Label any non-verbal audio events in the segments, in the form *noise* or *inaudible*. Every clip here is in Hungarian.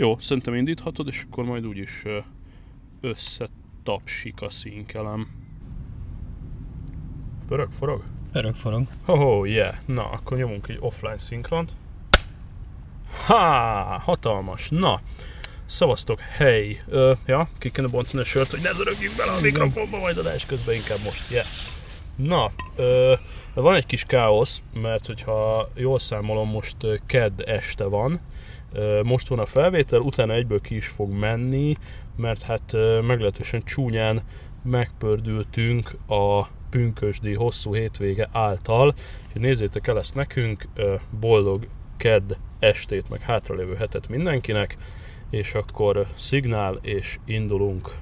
Jó, szerintem indíthatod, és akkor majd úgyis összetapsik a színkelem. Pörög, forog? Örök forog. Oh, yeah. Na, akkor nyomunk egy offline szinkront. Ha, hatalmas. Na, szavaztok, hely. Ö, ja, ki kéne bontani a sört, hogy ne zörögjünk bele a mikrofonba, majd adás közben inkább most, yeah. Na, ö, van egy kis káosz, mert hogyha jól számolom, most ö, kedd este van, most van a felvétel, utána egyből ki is fog menni, mert hát meglehetősen csúnyán megpördültünk a pünkösdi hosszú hétvége által, és nézzétek el ezt nekünk, boldog kedd estét, meg hátralévő hetet mindenkinek, és akkor szignál és indulunk.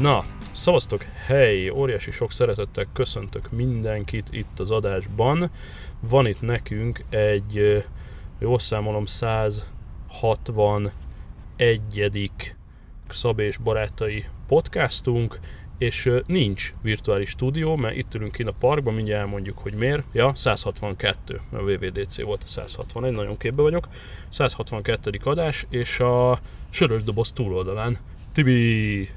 Na, szavaztok, hely, óriási sok szeretettel köszöntök mindenkit itt az adásban. Van itt nekünk egy, jól számolom, 161. Szabé és barátai podcastunk, és nincs virtuális stúdió, mert itt ülünk kint a parkban, mindjárt elmondjuk, hogy miért. Ja, 162, mert a VVDC volt a 161, nagyon képbe vagyok. 162. adás, és a sörös doboz túloldalán. Tibi,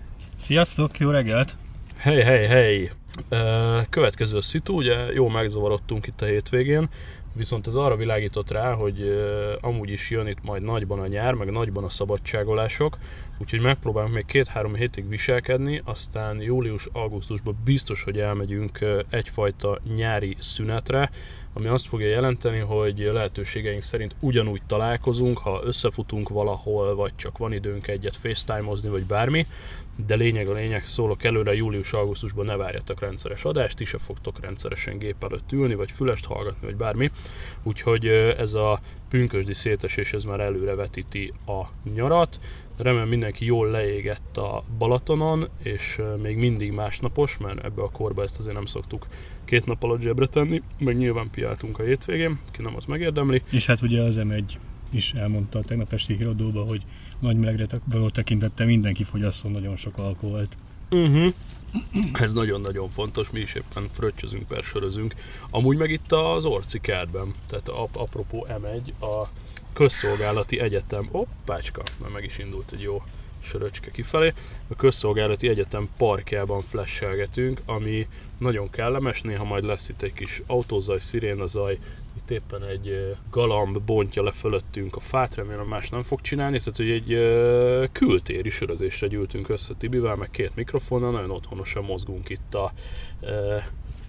Sziasztok, jó reggelt! Hely, hely! Ö, Következő szitu, ugye jó megzavarodtunk itt a hétvégén, viszont ez arra világított rá, hogy amúgy is jön itt majd nagyban a nyár, meg nagyban a szabadságolások, úgyhogy megpróbálunk még két-három hétig viselkedni, aztán július-augusztusban biztos, hogy elmegyünk egyfajta nyári szünetre, ami azt fogja jelenteni, hogy lehetőségeink szerint ugyanúgy találkozunk, ha összefutunk valahol, vagy csak van időnk egyet facetime-ozni, vagy bármi, de lényeg a lényeg, szólok előre, július-augusztusban ne várjatok rendszeres adást, ti se fogtok rendszeresen gép előtt ülni, vagy fülest hallgatni, vagy bármi. Úgyhogy ez a pünkösdi szétesés, ez már előre vetíti a nyarat. Remélem mindenki jól leégett a Balatonon, és még mindig másnapos, mert ebbe a korba ezt azért nem szoktuk két nap alatt zsebre tenni, meg nyilván piáltunk a hétvégén, ki nem az megérdemli. És hát ugye az M1 is elmondta a tegnap esti híradóba, hogy nagy melegre való tekintette mindenki fogyasszon nagyon sok alkoholt. Uh-huh. Ez nagyon-nagyon fontos, mi is éppen fröccsözünk, persörözünk. Amúgy meg itt az Orci kertben, tehát ap- apropó M1, a Közszolgálati Egyetem, oppácska, mert meg is indult egy jó söröcske kifelé. A Közszolgálati Egyetem parkjában flashelgetünk, ami nagyon kellemes, néha majd lesz itt egy kis autózaj, szirénazaj, itt éppen egy galamb bontja le fölöttünk a fát, remélem más nem fog csinálni, tehát hogy egy kültéri sörözésre gyűltünk össze Tibivel, meg két mikrofonnal, nagyon otthonosan mozgunk itt a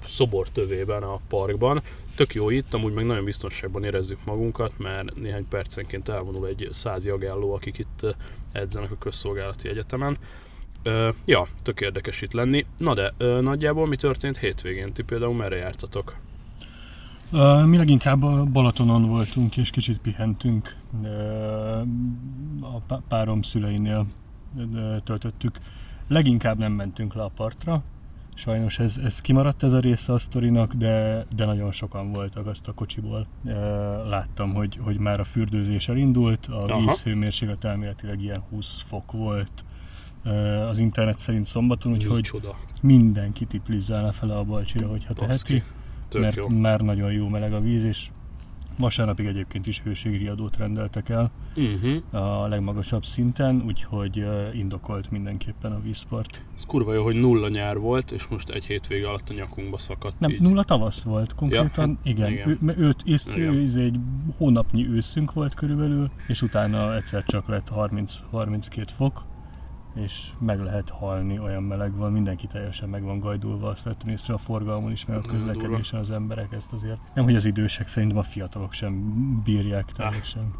szobor tövében a parkban. Tök jó itt, amúgy meg nagyon biztonságban érezzük magunkat, mert néhány percenként elvonul egy száz jagálló, akik itt edzenek a közszolgálati egyetemen. Ö, ja, tök érdekes itt lenni. Na de, ö, nagyjából mi történt hétvégén? Ti például merre jártatok? Mi leginkább Balatonon voltunk, és kicsit pihentünk. A pá- párom szüleinél töltöttük. Leginkább nem mentünk le a partra. Sajnos ez, ez kimaradt ez a része a sztorinak, de, de nagyon sokan voltak azt a kocsiból. Uh, láttam, hogy, hogy már a fürdőzés elindult, a Aha. vízhőmérséklet elméletileg ilyen 20 fok volt uh, az internet szerint szombaton, úgyhogy Micsoda. mindenki tiplizálna fele a balcsira, hogyha Baszki. teheti Tök mert jó. már nagyon jó meleg a víz, és vasárnapig egyébként is hőségriadót rendeltek el Uh-huh. a legmagasabb szinten, úgyhogy indokolt mindenképpen a vízpart. Ez kurva jó, hogy nulla nyár volt, és most egy hétvége alatt a nyakunkba szakadt Nem, így. nulla tavasz volt konkrétan, hát igen. igen. Ő, őt, ész, Igen. ő, ez egy hónapnyi őszünk volt körülbelül, és utána egyszer csak lett 30-32 fok, és meg lehet halni, olyan meleg van, mindenki teljesen meg van gajdulva, azt vettem észre a forgalmon is, meg a közlekedésen az emberek ezt azért. Nem, hogy az idősek, szerintem a fiatalok sem bírják teljesen.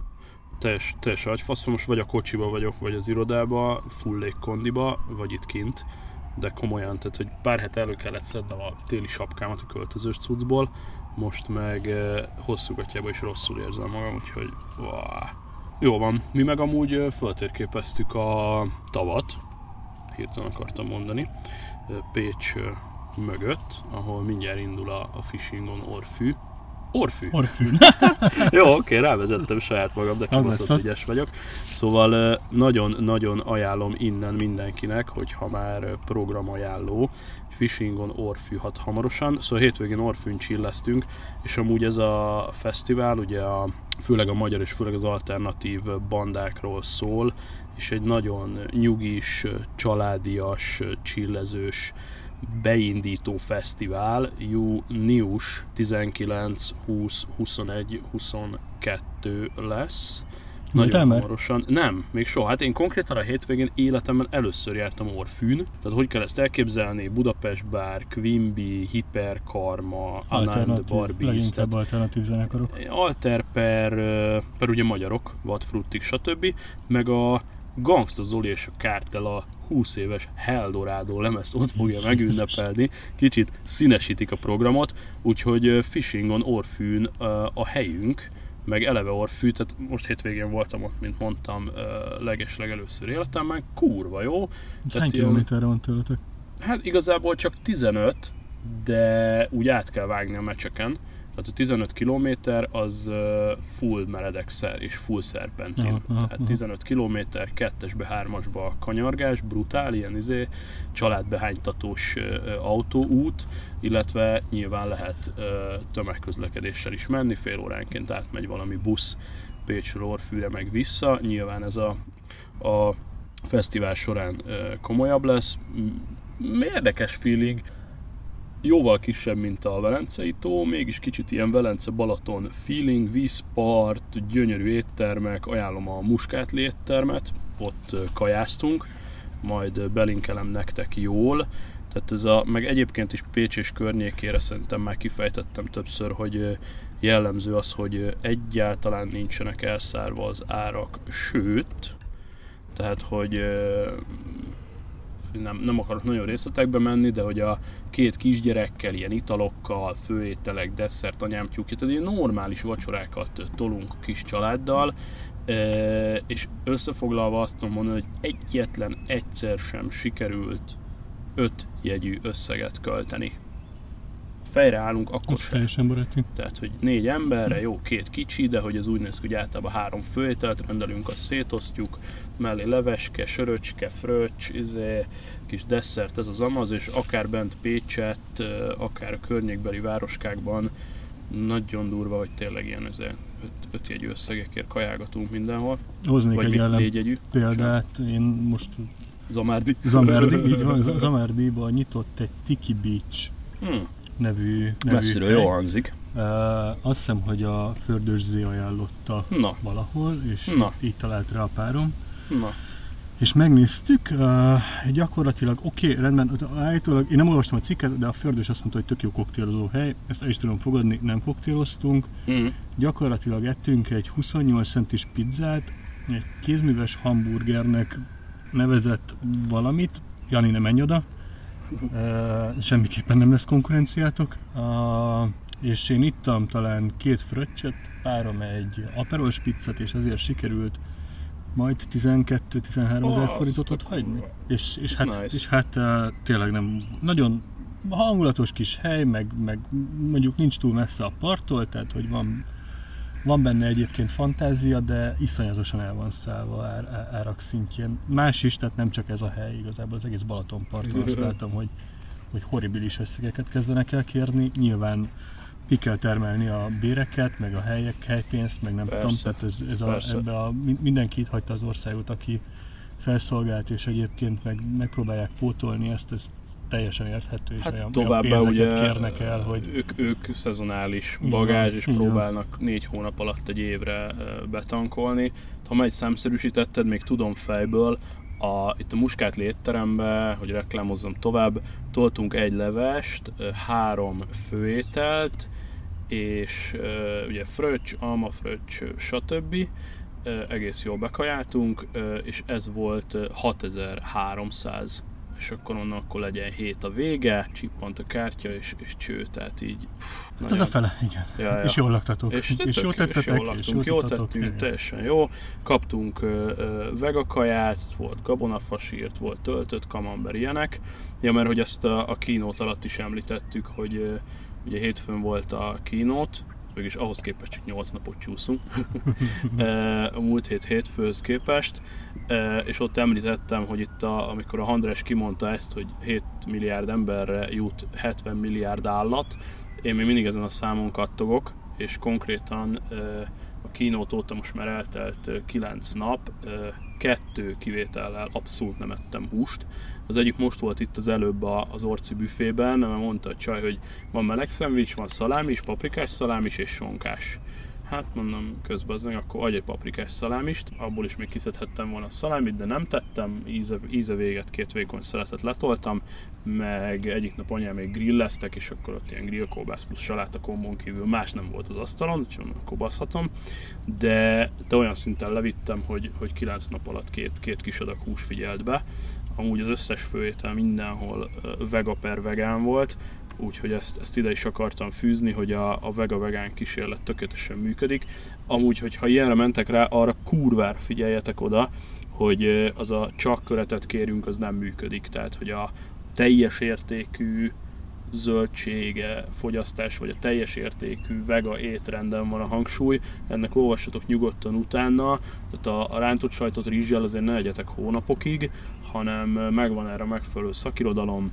teljes, teljes agyfasz, most vagy a kocsiba vagyok, vagy az irodába, full légkondiba, vagy itt kint, de komolyan, tehát hogy pár hete elő kellett szednem a téli sapkámat a költözős cuccból, most meg eh, hosszú gatyába is rosszul érzem magam, úgyhogy wow. Jó van. Mi meg amúgy föltérképeztük a tavat, hirtelen akartam mondani, Pécs mögött, ahol mindjárt indul a, a Fishingon Orfű, Orfű. Orfűn. *laughs* Jó, oké, rávezettem saját magam, de kibaszott ügyes vagyok. Szóval nagyon-nagyon ajánlom innen mindenkinek, hogyha már ö, programajánló, Fishingon Orfű hat hamarosan. Szóval hétvégén Orfűn csillesztünk, és amúgy ez a fesztivál ugye a, főleg a magyar és főleg az alternatív bandákról szól, és egy nagyon nyugis, családias, csillezős, beindító fesztivál június 19, 20, 21, 22 lesz. Nagyon már? hamarosan. Nem, még soha. Hát én konkrétan a hétvégén életemben először jártam Orfűn. Tehát hogy kell ezt elképzelni? Budapest Bar, Quimby, Hiperkarma, Anand, Barbies. Tehát leginkább alternatív zenekarok. Alter per, ö, per ugye magyarok, Vadfruttik, stb. Meg a Gangsta Zoli és a Kártel a 20 éves Heldorado lemezt ott fogja megünnepelni. Kicsit színesítik a programot, úgyhogy ö, Fishingon, Orfűn a helyünk, meg eleve Orfű, tehát most hétvégén voltam ott, mint mondtam, leges legelőször életemben, kurva jó. Ez hány kilométerre van tőletek? Hát igazából csak 15, de úgy át kell vágni a mecseken. Tehát a 15 km az full meredekszer és full szerpentin. Aha, aha, Tehát aha. 15 km, kettesbe, hármasba kanyargás, brutál, ilyen izé, családbehánytatós autóút, illetve nyilván lehet tömegközlekedéssel is menni, fél óránként átmegy valami busz Pécsről Orfűre meg vissza. Nyilván ez a, a fesztivál során komolyabb lesz. Érdekes feeling, jóval kisebb, mint a Velencei tó, mégis kicsit ilyen Velence-Balaton feeling, vízpart, gyönyörű éttermek, ajánlom a Muskátli éttermet, ott kajáztunk, majd belinkelem nektek jól. Tehát ez a, meg egyébként is Pécs és környékére szerintem már kifejtettem többször, hogy jellemző az, hogy egyáltalán nincsenek elszárva az árak, sőt, tehát hogy nem, nem akarok nagyon részletekbe menni, de hogy a két kisgyerekkel, ilyen italokkal, főételek, desszert, anyámtyúk, tehát ilyen normális vacsorákat tolunk kis családdal, e, és összefoglalva azt tudom mondani, hogy egyetlen egyszer sem sikerült öt jegyű összeget költeni. Fejre állunk, akkor sem. teljesen baráti. Tehát, hogy négy emberre, jó, két kicsi, de hogy az úgy néz ki, hogy általában három főételt rendelünk, azt szétosztjuk, mellé leveske, söröcske, fröccs, izé, kis desszert, ez az amaz, és akár bent Pécset, akár a környékbeli városkákban nagyon durva, hogy tényleg ilyen izé, öt, öt jegyű összegekért kajálgatunk mindenhol, Hoznék vagy egy ellen négy jegyű, példát. Én most Zamárdi. Zamerdi, így van, *laughs* Z- Zamerdiban nyitott egy Tiki Beach Hmm, nevű, nevű messziről hely. jó hangzik. Uh, azt hiszem, hogy a Földös Z ajánlotta Na, valahol, és Na. így talált rá a párom. na, És megnéztük, uh, gyakorlatilag oké, okay, rendben, állítólag, én nem olvastam a cikket, de a Fördös azt mondta, hogy tök jó koktélozó hely, ezt el is tudom fogadni, nem koktéloztunk. mm, Gyakorlatilag ettünk egy 28 centis pizzát, egy kézműves hamburgernek nevezett valamit, Jani nem menj oda, semmiképpen nem lesz konkurenciátok. És én ittam talán két fröccset, párom egy aperol spiccet, és ezért sikerült majd 12-13 ezer Azt forintot ott hagyni. És, és hát, nice. és hát tényleg nem, nagyon hangulatos kis hely, meg, meg mondjuk nincs túl messze a parttól, tehát hogy van, van benne egyébként fantázia, de iszonyatosan el van szállva ár, árak szintjén. Más is, tehát nem csak ez a hely, igazából az egész Balatonparton azt *laughs* láttam, hogy, hogy horribilis összegeket kezdenek el kérni. Nyilván ki kell termelni a béreket, meg a helyek, helypénzt, meg nem Persze, tudom, tehát ez, ez a, ebbe a, min- mindenki itt hagyta az országot, aki felszolgált, és egyébként meg, megpróbálják pótolni ezt, ez teljesen érthető, és Hát olyan, továbbá olyan ugye kérnek el, hogy ők, ők szezonális bagázs, és így van. próbálnak négy hónap alatt egy évre betankolni. Ha megy számszerűsítetted, még tudom fejből, a, itt a Muskátli étterembe, hogy reklámozzam tovább, toltunk egy levest, három főételt, és ugye fröccs, alma fröccs, stb. Egész jól bekajáltunk, és ez volt ö, 6300 és akkor onnan akkor legyen hét a vége, csippant a kártya és, és cső, tehát így pff, hát az a fele, igen. Ja, ja. És jól laktatok, és, és, tök jól jó, tettetek, jól és laktunk, jól jól tudtatok. tettünk, igen. teljesen jó. Kaptunk ö, ö, vegakaját, volt gabonafasírt, volt töltött kamember, ilyenek. Ja, mert hogy ezt a, a kínót alatt is említettük, hogy ö, ugye hétfőn volt a kínót, mégis ahhoz képest csak 8 napot csúszunk, *laughs* a múlt hét hétfőhöz képest, és ott említettem, hogy itt a, amikor a András kimondta ezt, hogy 7 milliárd emberre jut 70 milliárd állat, én még mindig ezen a számon kattogok, és konkrétan a kínót óta most már eltelt 9 nap, kettő kivétellel abszolút nem ettem húst. Az egyik most volt itt az előbb az orci büfében, mert mondta a csaj, hogy van meleg szendvics, van szalámi is, paprikás szalámi is és sonkás. Hát mondom közben, akkor adj egy paprikás szalámist, abból is még kiszedhettem volna a szalámit, de nem tettem, íze, íze véget két vékony szeletet letoltam, meg egyik nap anyám még grilleztek, és akkor ott ilyen grillkóbász plusz saláta kombon kívül. Más nem volt az asztalon, úgyhogy akkor baszhatom, de, de olyan szinten levittem, hogy, hogy 9 nap alatt két, két kis adag hús figyelt be, amúgy az összes főétel mindenhol vega per vegán volt, úgyhogy ezt, ezt ide is akartam fűzni, hogy a, a vega vegán kísérlet tökéletesen működik. Amúgy, hogyha ilyenre mentek rá, arra kurvár figyeljetek oda, hogy az a csak köretet kérünk, az nem működik. Tehát, hogy a teljes értékű zöldsége fogyasztás, vagy a teljes értékű vega étrenden van a hangsúly, ennek olvassatok nyugodtan utána, tehát a, a rántott sajtot rizsjel azért ne egyetek hónapokig, hanem megvan erre megfelelő szakirodalom,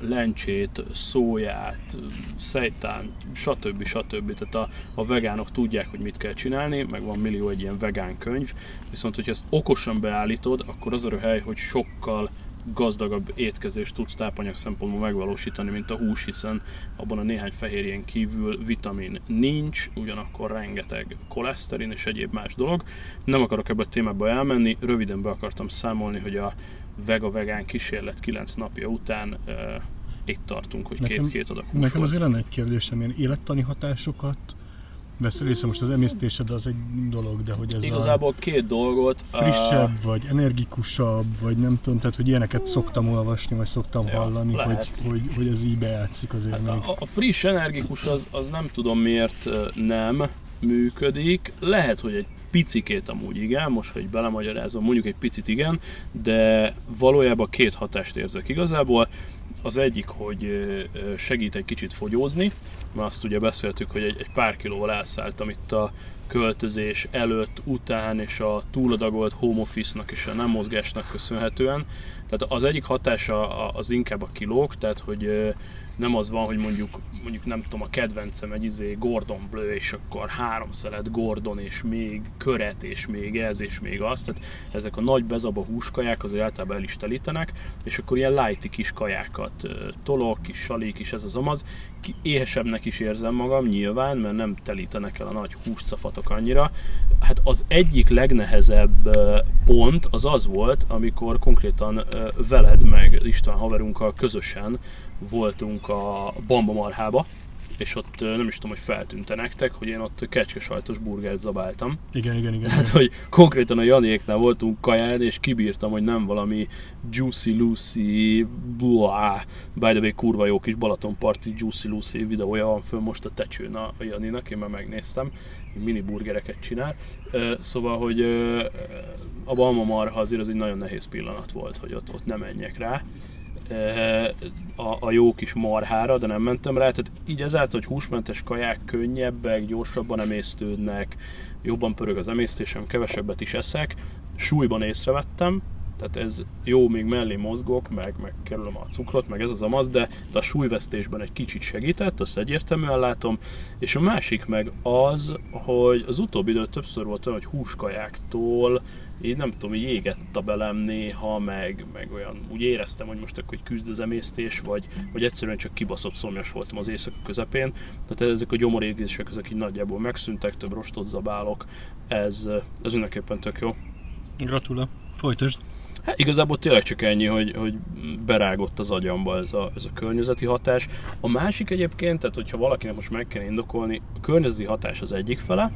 lencsét, szóját, szejtán, stb. stb. Tehát a, a vegánok tudják, hogy mit kell csinálni, meg van millió egy ilyen vegán könyv, viszont hogyha ezt okosan beállítod, akkor az a hely, hogy sokkal gazdagabb étkezést tudsz tápanyag szempontból megvalósítani, mint a hús, hiszen abban a néhány fehérjén kívül vitamin nincs, ugyanakkor rengeteg koleszterin és egyéb más dolog. Nem akarok ebbe a témába elmenni, röviden be akartam számolni, hogy a vega-vegán kísérlet 9 napja után uh, itt tartunk, hogy két-két adag hús Nekem azért lenne egy kérdésem, ilyen élettani hatásokat veszel észre, most az emésztésed az egy dolog, de hogy ez Igazából a két dolgot. Frissebb, uh, vagy energikusabb, vagy nem tudom, tehát hogy ilyeneket szoktam olvasni, vagy szoktam ja, hallani, hogy, hogy, hogy, ez így bejátszik azért hát még. A, a friss energikus az, az nem tudom miért nem működik. Lehet, hogy egy picikét amúgy igen, most, hogy belemagyarázom, mondjuk egy picit igen, de valójában két hatást érzek igazából. Az egyik, hogy segít egy kicsit fogyózni, mert azt ugye beszéltük, hogy egy, egy pár kilóval elszálltam itt a költözés előtt, után és a túladagolt home office-nak és a nem mozgásnak köszönhetően. Tehát az egyik hatása az inkább a kilók, tehát hogy nem az van, hogy mondjuk, mondjuk nem tudom, a kedvencem egy izé Gordon Bleu, és akkor három szelet Gordon, és még köret, és még ez, és még az. Tehát ezek a nagy bezaba húskaják azért általában el is telítenek, és akkor ilyen lighty kis kajákat tolok, kis salék is ez az amaz. Éhesebbnek is érzem magam nyilván, mert nem telítenek el a nagy húscafatok annyira. Hát az egyik legnehezebb pont az az volt, amikor konkrétan veled meg István haverunkkal közösen voltunk a Bamba Marhába, és ott nem is tudom, hogy feltűnte nektek, hogy én ott kecskesajtos burgert zabáltam. Igen, igen, igen. Hát, hogy konkrétan a Janiéknál voltunk kaján, és kibírtam, hogy nem valami Juicy Lucy, blah, by the way, kurva jó kis Balatonparti Juicy Lucy videója van föl most a tecsőn a Janinak, én már megnéztem, mini burgereket csinál. Szóval, hogy a Balma Marha azért az egy nagyon nehéz pillanat volt, hogy ott, ott nem menjek rá a, a jó kis marhára, de nem mentem rá. Tehát így ezáltal, hogy húsmentes kaják könnyebbek, gyorsabban emésztődnek, jobban pörög az emésztésem, kevesebbet is eszek. Súlyban észrevettem, tehát ez jó, még mellé mozgok, meg, meg kerülöm a cukrot, meg ez az amaz, de, de a súlyvesztésben egy kicsit segített, azt egyértelműen látom. És a másik meg az, hogy az utóbbi időt többször volt olyan, hogy húskajáktól én nem tudom, így égett a belem néha, meg, meg olyan, úgy éreztem, hogy most akkor küzd az emésztés, vagy, vagy egyszerűen csak kibaszott szomjas voltam az éjszaka közepén. Tehát ezek a gyomorégések, ezek így nagyjából megszűntek, több rostot zabálok, ez, ez mindenképpen tök jó. Gratula, folytasd! Hát igazából tényleg csak ennyi, hogy, hogy berágott az agyamba ez a, ez a környezeti hatás. A másik egyébként, tehát hogyha valakinek most meg kell indokolni, a környezeti hatás az egyik fele,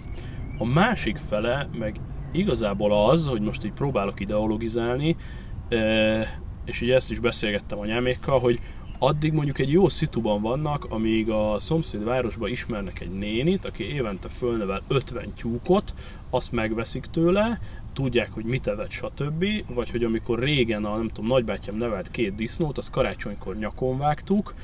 a másik fele meg igazából az, hogy most így próbálok ideologizálni, és ugye ezt is beszélgettem anyámékkal, hogy addig mondjuk egy jó szituban vannak, amíg a szomszéd városban ismernek egy nénit, aki évente fölnevel 50 tyúkot, azt megveszik tőle, tudják, hogy mit evett, stb. Vagy hogy amikor régen a nem tudom, nagybátyám nevelt két disznót, azt karácsonykor nyakon vágtuk,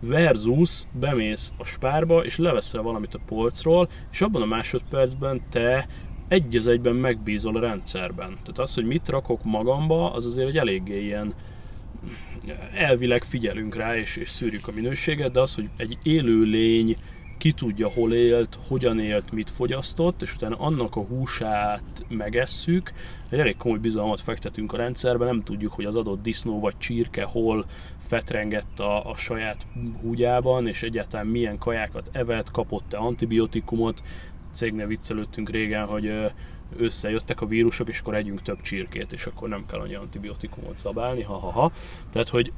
versus bemész a spárba, és leveszel valamit a polcról, és abban a másodpercben te egy az egyben megbízol a rendszerben. Tehát az, hogy mit rakok magamba, az azért egy eléggé ilyen elvileg figyelünk rá, és, és szűrjük a minőséget, de az, hogy egy élő lény ki tudja, hol élt, hogyan élt, mit fogyasztott, és utána annak a húsát megesszük, egy elég komoly bizalmat fektetünk a rendszerbe, nem tudjuk, hogy az adott disznó vagy csirke hol fetrengett a, a saját húgyában, és egyáltalán milyen kajákat evett, kapott-e antibiotikumot, cégnél viccelődtünk régen, hogy összejöttek a vírusok, és akkor együnk több csirkét, és akkor nem kell annyi antibiotikumot zabálni, ha-ha-ha. Tehát, hogy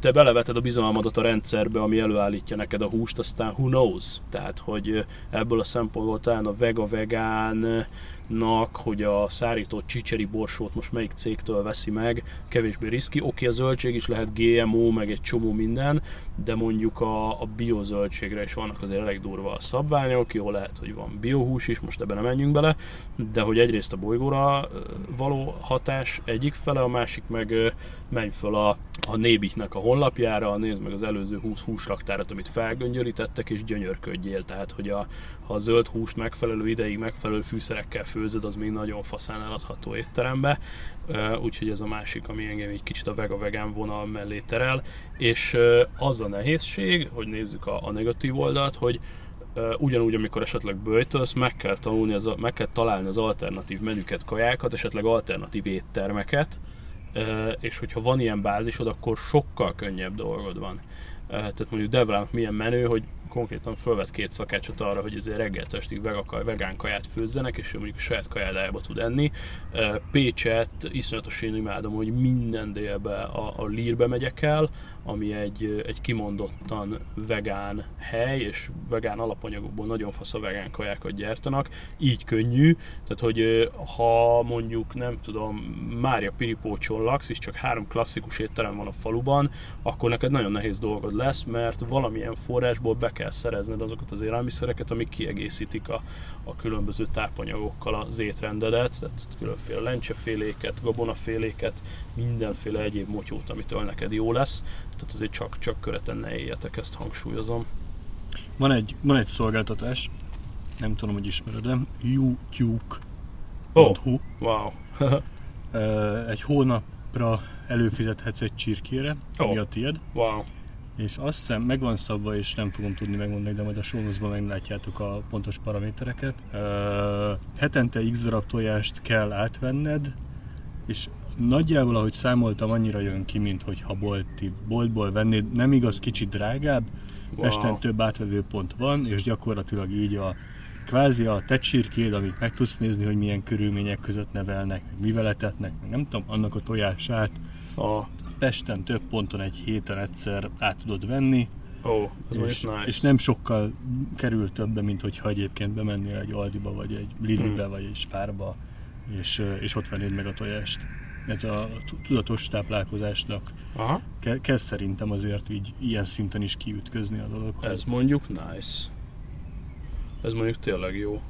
te beleveted a bizalmadat a rendszerbe, ami előállítja neked a húst, aztán who knows? Tehát, hogy ebből a szempontból talán a vega vegán nak, hogy a szárított csicseri borsót most melyik cégtől veszi meg, kevésbé riszki. Oké, okay, a zöldség is lehet GMO, meg egy csomó minden, de mondjuk a, a biozöldségre is vannak azért elég durva a szabványok, jó lehet, hogy van biohús is, most ebben nem menjünk bele, de hogy egyrészt a bolygóra való hatás egyik fele, a másik meg menj föl a, a Nébiknek a honlapjára, nézd meg az előző 20 húsraktárat, amit felgöngyörítettek, és gyönyörködjél, tehát hogy a, ha a zöld húst megfelelő ideig megfelelő fűszerekkel főzöd, az még nagyon faszán eladható étterembe, úgyhogy ez a másik, ami engem egy kicsit a vega-vegán vonal mellé terel, és az a nehézség, hogy nézzük a, a negatív oldalt, hogy ugyanúgy, amikor esetleg böjtölsz, meg kell, tanulni az, meg kell találni az alternatív menüket, kajákat, esetleg alternatív éttermeket, és hogyha van ilyen bázisod, akkor sokkal könnyebb dolgod van. Tehát mondjuk Devlának milyen menő, hogy konkrétan fölvett két szakácsot arra, hogy ezért reggel estig vegán kaját főzzenek, és ő mondjuk saját kajádájába tud enni. Pécset iszonyatos én imádom, hogy minden délbe a, a Lírbe megyek el, ami egy, egy kimondottan vegán hely, és vegán alapanyagokból nagyon fasz a vegán kajákat gyártanak, így könnyű, tehát hogy ha mondjuk nem tudom, Mária Piripócson laksz, és csak három klasszikus étterem van a faluban, akkor neked nagyon nehéz dolgod lesz, mert valamilyen forrásból be kell szerezned azokat az élelmiszereket, amik kiegészítik a, a különböző tápanyagokkal az étrendedet, tehát különféle lencseféléket, gabonaféléket, mindenféle egyéb motyót, amitől neked jó lesz. Tehát azért csak, csak köreten ne éljetek, ezt hangsúlyozom. Van egy, van egy szolgáltatás, nem tudom, hogy ismered-e, youtube.hu. Oh, wow. *laughs* egy hónapra előfizethetsz egy csirkére, oh. ami a tied. Wow és azt hiszem meg van szabva, és nem fogom tudni megmondani, de majd a show meglátjátok a pontos paramétereket. Uh, hetente x darab tojást kell átvenned, és nagyjából, ahogy számoltam, annyira jön ki, mint hogyha bolti, boltból vennéd. Nem igaz, kicsit drágább, wow. Pesten több átvevő pont van, és gyakorlatilag így a kvázi a te csirkéd, amit meg tudsz nézni, hogy milyen körülmények között nevelnek, mivel etetnek, nem tudom, annak a tojását, a Pesten több ponton egy héten egyszer át tudod venni, Oh, ez és, nice. és nem sokkal kerül többe, mint hogyha egyébként bemennél egy Aldiba, vagy egy Lidlbe, hmm. vagy egy Spárba, és, és ott vennéd meg a tojást. Ez a tudatos táplálkozásnak Aha. Ke- kezd szerintem azért így ilyen szinten is kiütközni a dolog. Ez mondjuk nice. Ez mondjuk tényleg jó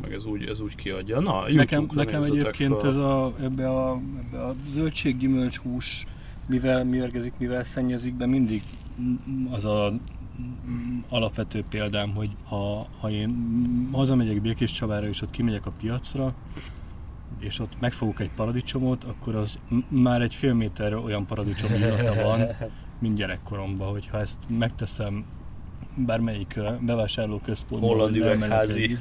meg ez úgy, ez úgy kiadja. Na, nekem, nekem egyébként fel. ez a, ebbe a, ebbe a zöldséggyümölcs hús mivel mérgezik, mivel szennyezik be, mindig az a alapvető példám, hogy ha, ha én hazamegyek Békés Csavára és ott kimegyek a piacra, és ott megfogok egy paradicsomot, akkor az már egy fél méterre olyan paradicsom illata van, mint gyerekkoromban, hogyha ezt megteszem bármelyik bevásárlóközpontban, Holland üvegházi,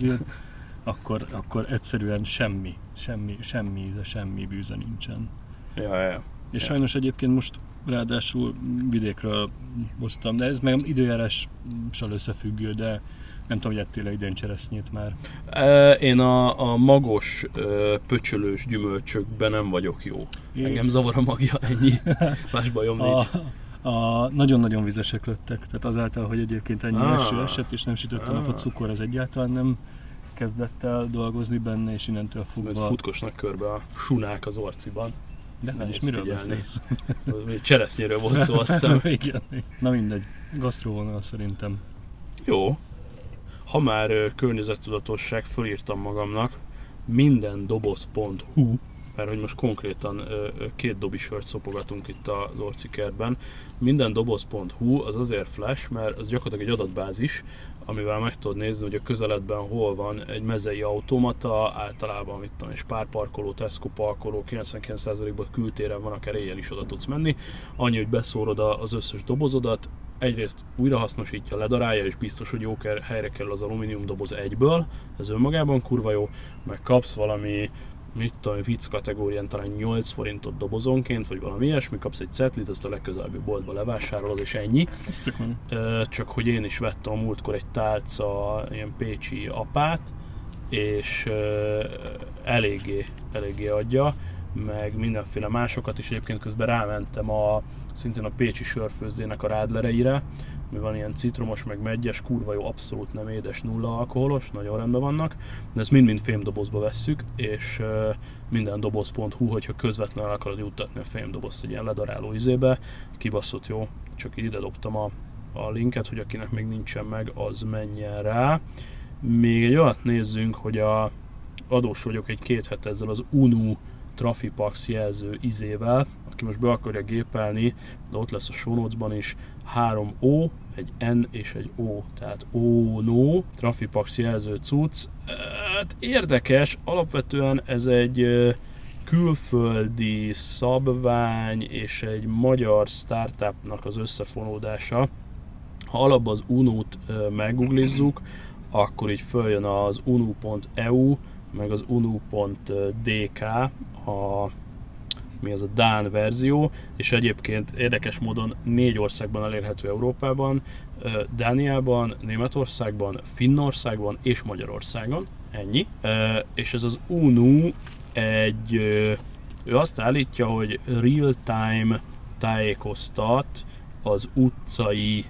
akkor, akkor egyszerűen semmi, semmi, semmi íze, semmi bűze nincsen. Ja, ja. És sajnos egyébként most ráadásul vidékről hoztam, de ez meg időjárással összefüggő, de nem tudom, hogy ettél idén cseresznyét már. Én a, a magos, pöcsölős gyümölcsökben nem vagyok jó. Én... Engem zavar a magja, ennyi. Más bajom a, nincs. A, nagyon-nagyon vizesek lettek, tehát azáltal, hogy egyébként ennyi ah. eső esett, és nem sütött a napot, cukor az egyáltalán nem kezdett el dolgozni benne, és innentől fogva... Mert futkosnak körbe a sunák az orciban. De nem is miről beszélsz? *laughs* Cseresznyéről volt szó, azt hiszem. *laughs* Igen. Na mindegy, gasztróvonal szerintem. Jó. Ha már környezettudatosság, fölírtam magamnak, minden doboz.hu mert hogy most konkrétan két dobi sört szopogatunk itt az orcikerben. Minden doboz.hu az azért flash, mert az gyakorlatilag egy adatbázis, amivel meg tudod nézni, hogy a közeledben hol van egy mezei automata, általában mit tudom, egy parkoló, Tesco parkoló, 99%-ban kültéren van, akár éjjel is oda tudsz menni. Annyi, hogy beszórod az összes dobozodat, egyrészt újrahasznosítja, ledarálja, és biztos, hogy jó helyre kerül az alumínium doboz egyből, ez önmagában kurva jó, meg kapsz valami mit tudom, vicc kategórián talán 8 forintot dobozonként, vagy valami ilyesmi, kapsz egy cetlit, azt a legközelebbi boltba levásárolod, és ennyi. Csak hogy én is vettem a múltkor egy tálca ilyen pécsi apát, és eléggé, eléggé adja, meg mindenféle másokat is. Egyébként közben rámentem a, szintén a Pécsi sörfőzdének a rádlereire, mi van ilyen citromos, meg megyes, kurva jó, abszolút nem édes, nulla alkoholos, nagyon rendben vannak, de ezt mind-mind fémdobozba vesszük, és minden doboz.hu, hogyha közvetlenül akarod juttatni a fémdobozt egy ilyen ledaráló izébe, kibaszott jó, csak ide dobtam a, a linket, hogy akinek még nincsen meg, az menjen rá. Még egy olyat nézzünk, hogy a adós vagyok egy két hete ezzel az UNU Trafipax jelző izével, aki most be akarja gépelni, de ott lesz a show is, 3 O, egy N és egy O, tehát ONO, Trafipax jelző cucc. Hát érdekes, alapvetően ez egy külföldi szabvány és egy magyar startupnak az összefonódása. Ha alapban az UNO-t meguglizzuk, akkor így följön az unu.eu, meg az unu.dk, a mi az a Dán verzió, és egyébként érdekes módon négy országban elérhető Európában, Dániában, Németországban, Finnországban és Magyarországon, ennyi. És ez az UNU egy, ő azt állítja, hogy real-time tájékoztat az utcai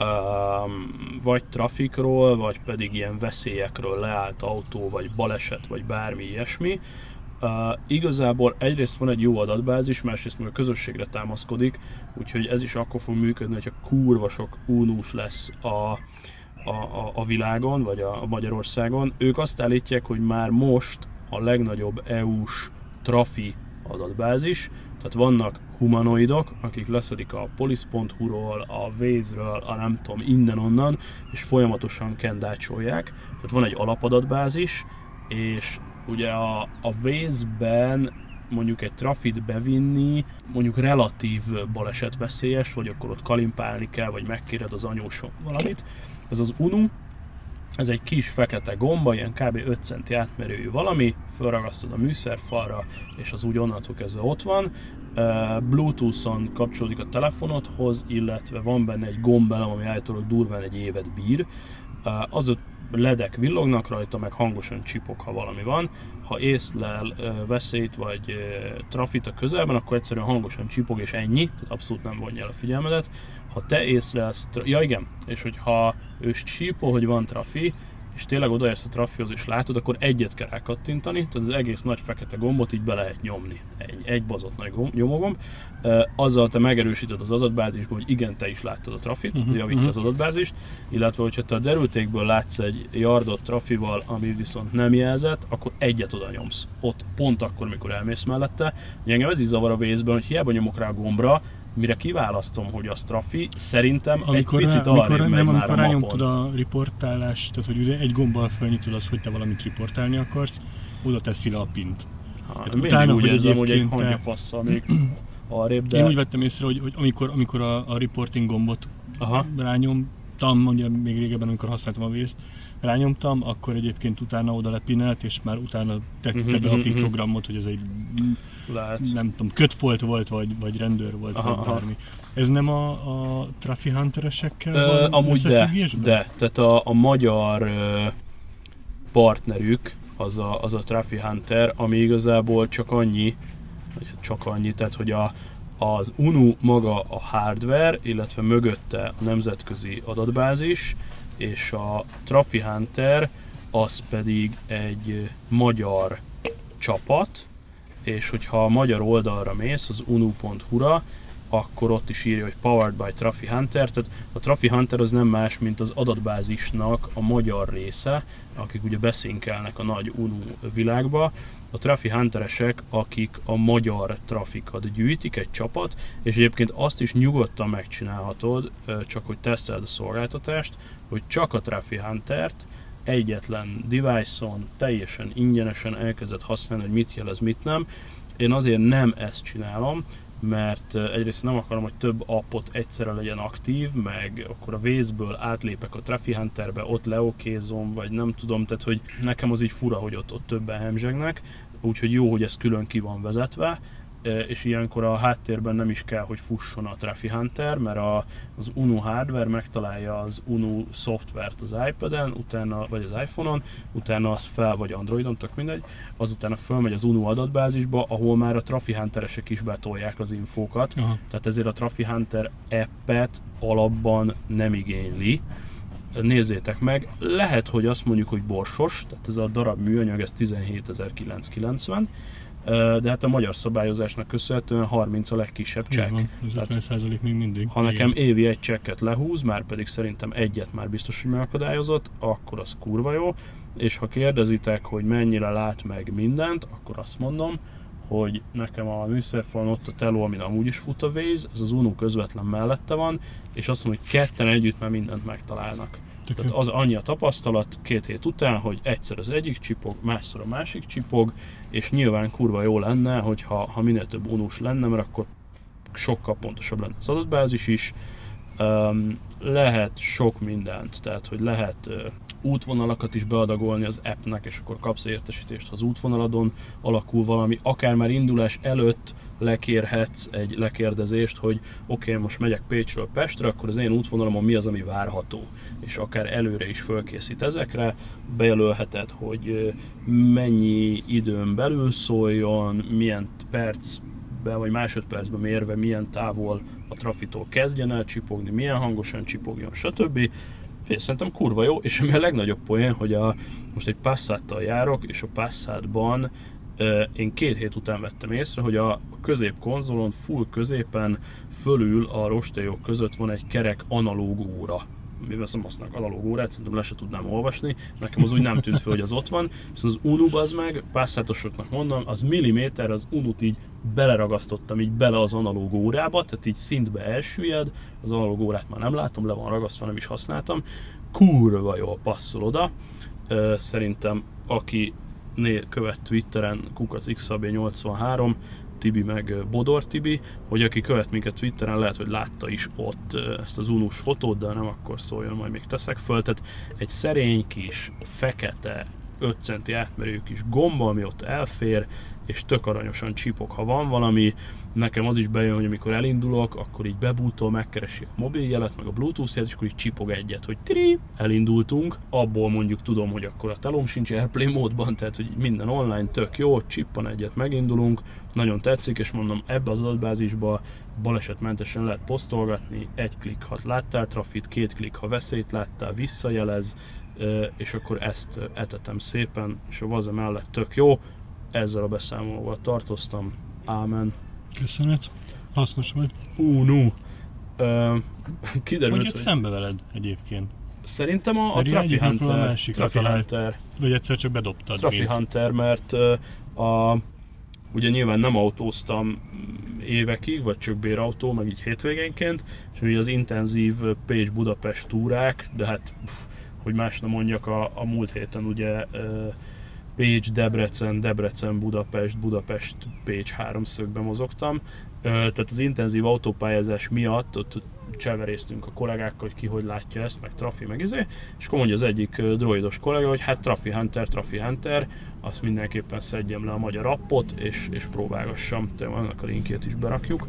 um, vagy trafikról, vagy pedig ilyen veszélyekről leállt autó, vagy baleset, vagy bármi ilyesmi, Uh, igazából egyrészt van egy jó adatbázis, másrészt meg a közösségre támaszkodik, úgyhogy ez is akkor fog működni, hogyha kurva sok unus lesz a, a, a, a világon, vagy a, a Magyarországon. Ők azt állítják, hogy már most a legnagyobb EU-s trafi adatbázis, tehát vannak humanoidok, akik leszedik a police.hu-ról, a Waze-ről, a nem tudom, innen-onnan, és folyamatosan kendácsolják. Tehát van egy alapadatbázis, és ugye a, a Waze-ben mondjuk egy trafit bevinni, mondjuk relatív baleset veszélyes, vagy akkor ott kalimpálni kell, vagy megkéred az anyósok valamit. Ez az UNU, ez egy kis fekete gomba, ilyen kb. 5 centi átmerőjű valami, felragasztod a műszerfalra, és az úgy onnantól kezdve ott van. Bluetooth-on kapcsolódik a telefonodhoz, illetve van benne egy gombelem, ami állítólag durván egy évet bír. Az ledek villognak rajta, meg hangosan csipog, ha valami van. Ha észlel veszélyt vagy trafit a közelben, akkor egyszerűen hangosan csipog és ennyi, tehát abszolút nem vonja el a figyelmedet. Ha te észlelsz, ja igen, és hogyha ő csípol, hogy van trafi, és tényleg odaérsz a trafihoz és látod, akkor egyet kell rákattintani, tehát az egész nagy fekete gombot így be lehet nyomni. Egy, egy bazott nagy gomb, nyomogomb. azzal te megerősíted az adatbázisból, hogy igen, te is láttad a trafit, uh-huh, javítja uh-huh. az adatbázist, illetve hogyha te a derültékből látsz egy yardot trafival, ami viszont nem jelzett, akkor egyet oda nyomsz. Ott pont akkor, mikor elmész mellette. Engem ez is zavar a vészben, hogy hiába nyomok rá a gombra, mire kiválasztom, hogy az trafi, szerintem amikor egy picit amikor, megy nem, amikor rányomtad a riportálást, tehát hogy egy gombbal felnyitod az, hogy te valamit riportálni akarsz, oda teszi le a pint. Ha, hát utána, úgy hogy érzem, hogy egy hangja fasszal még *clears throat* arrébb, de... Én úgy vettem észre, hogy, hogy amikor, amikor a, a reporting gombot Aha. Rányomtam, mondja még régebben, amikor használtam a vészt, rányomtam, akkor egyébként utána oda lepinelt, és már utána tette uh-huh, be a mhm, mhm. piktogramot, hogy ez egy Lehet. nem tudom, kötfolt volt, vagy, vagy rendőr volt, aha, vagy bármi. Ez nem a, a Trafi Hunteresekkel Ö, van Amúgy de, de, tehát a, a magyar partnerük az a, az a Trafi Hunter, ami igazából csak annyi, csak annyi, tehát hogy a, az UNU maga a hardware, illetve mögötte a nemzetközi adatbázis, és a Trafi Hunter az pedig egy magyar csapat, és hogyha a magyar oldalra mész, az unu.hu-ra, akkor ott is írja, hogy Powered by Trafi Hunter, tehát a Trafi Hunter az nem más, mint az adatbázisnak a magyar része, akik ugye beszénkelnek a nagy UNU világba, a Trafi Hunteresek, akik a magyar trafikat gyűjtik, egy csapat, és egyébként azt is nyugodtan megcsinálhatod, csak hogy teszteld a szolgáltatást, hogy csak a Trafi Huntert egyetlen device-on teljesen ingyenesen elkezdett használni, hogy mit jelez, mit nem. Én azért nem ezt csinálom, mert egyrészt nem akarom, hogy több appot egyszerre legyen aktív, meg akkor a vészből átlépek a Trafi Hunterbe, ott leokézom, vagy nem tudom, tehát hogy nekem az így fura, hogy ott, ott többen hemzsegnek, úgyhogy jó, hogy ez külön ki van vezetve, és ilyenkor a háttérben nem is kell, hogy fusson a Trafi Hunter, mert a, az UNO hardware megtalálja az UNO szoftvert az iPad-en, utána, vagy az iPhone-on, utána az fel, vagy Androidon, tök mindegy, azután fölmegy az UNO adatbázisba, ahol már a Trafi Hunteresek is betolják az infókat, Aha. tehát ezért a Trafi Hunter appet alapban nem igényli, nézzétek meg, lehet, hogy azt mondjuk, hogy borsos, tehát ez a darab műanyag, ez 17.990, de hát a magyar szabályozásnak köszönhetően 30 a legkisebb csekk. Van, ez 50 még mindig. Ha nekem Igen. évi egy csekket lehúz, már pedig szerintem egyet már biztos, hogy megakadályozott, akkor az kurva jó. És ha kérdezitek, hogy mennyire lát meg mindent, akkor azt mondom, hogy nekem a műszerfalon ott a teló, amin amúgy is fut a véz, ez az UNO közvetlen mellette van, és azt mondom, hogy ketten együtt már mindent megtalálnak. Tehát az annyi a tapasztalat két hét után, hogy egyszer az egyik csipog, másszor a másik csipog, és nyilván kurva jó lenne, hogyha ha minél több unós lenne, mert akkor sokkal pontosabb lenne az adatbázis is. Um, lehet sok mindent, tehát hogy lehet útvonalakat is beadagolni az appnek, és akkor kapsz értesítést, ha az útvonaladon alakul valami, akár már indulás előtt lekérhetsz egy lekérdezést, hogy oké, okay, most megyek Pécsről Pestre, akkor az én útvonalamon mi az, ami várható, és akár előre is fölkészít ezekre, bejelölheted, hogy mennyi időn belül szóljon, milyen percben vagy másodpercben mérve milyen távol a trafitól kezdjen el csipogni, milyen hangosan csipogjon, stb. Fél, szerintem kurva jó, és ami a legnagyobb poén, hogy a, most egy Passattal járok, és a Passatban én két hét után vettem észre, hogy a középkonzolon full középen fölül a rostélyok között van egy kerek analóg óra mivel nem használok analóg órát, szerintem le se tudnám olvasni, nekem az úgy nem tűnt fel, hogy az ott van, viszont az Unu az meg, pászátosoknak mondom, az milliméter, az Unut így beleragasztottam így bele az analóg órába, tehát így szintbe elsüllyed, az analóg órát már nem látom, le van ragasztva, nem is használtam, kurva jól passzol oda, szerintem aki követ Twitteren kukac xab83, Tibi meg Bodor Tibi, hogy aki követ minket Twitteren, lehet, hogy látta is ott ezt az unus fotót, de nem akkor szóljon, majd még teszek föl. Tehát egy szerény kis, fekete, 5 centi átmerő kis gomba, ami ott elfér, és tök aranyosan csípok, ha van valami, nekem az is bejön, hogy amikor elindulok, akkor így bebútol, megkeresi a mobiljelet, meg a bluetooth jelet, és akkor így csipog egyet, hogy tri, elindultunk, abból mondjuk tudom, hogy akkor a telom sincs Airplay módban, tehát hogy minden online tök jó, csippan egyet, megindulunk, nagyon tetszik, és mondom, ebbe az adatbázisba balesetmentesen lehet posztolgatni, egy klik, ha láttál trafit, két klik, ha veszélyt láttál, visszajelez, és akkor ezt etetem szépen, és a vaza mellett tök jó, ezzel a beszámolóval tartoztam. Ámen. Köszönet. Hasznos vagy. Ú, no. Uh, kiderült, hogy... szembe veled egyébként? Szerintem a, a Trafi Hunter. A Trafi Hunter. Vagy egyszer csak bedobtad. Trafi mint. Hunter, mert a, ugye nyilván nem autóztam évekig, vagy csak bérautó, meg így hétvégénként, és ugye az intenzív Pécs Budapest túrák, de hát hogy más nem mondjak, a, a múlt héten ugye Pécs, Debrecen, Debrecen, Budapest, Budapest, Pécs háromszögben mozogtam. Tehát az intenzív autópályázás miatt ott cseveréztünk a kollégákkal, hogy ki hogy látja ezt, meg Trafi, meg izé, és akkor mondja az egyik droidos kollega, hogy hát Trafi Hunter, Trafi Hunter, azt mindenképpen szedjem le a magyar appot, és, és próbálgassam, te annak a linkjét is berakjuk.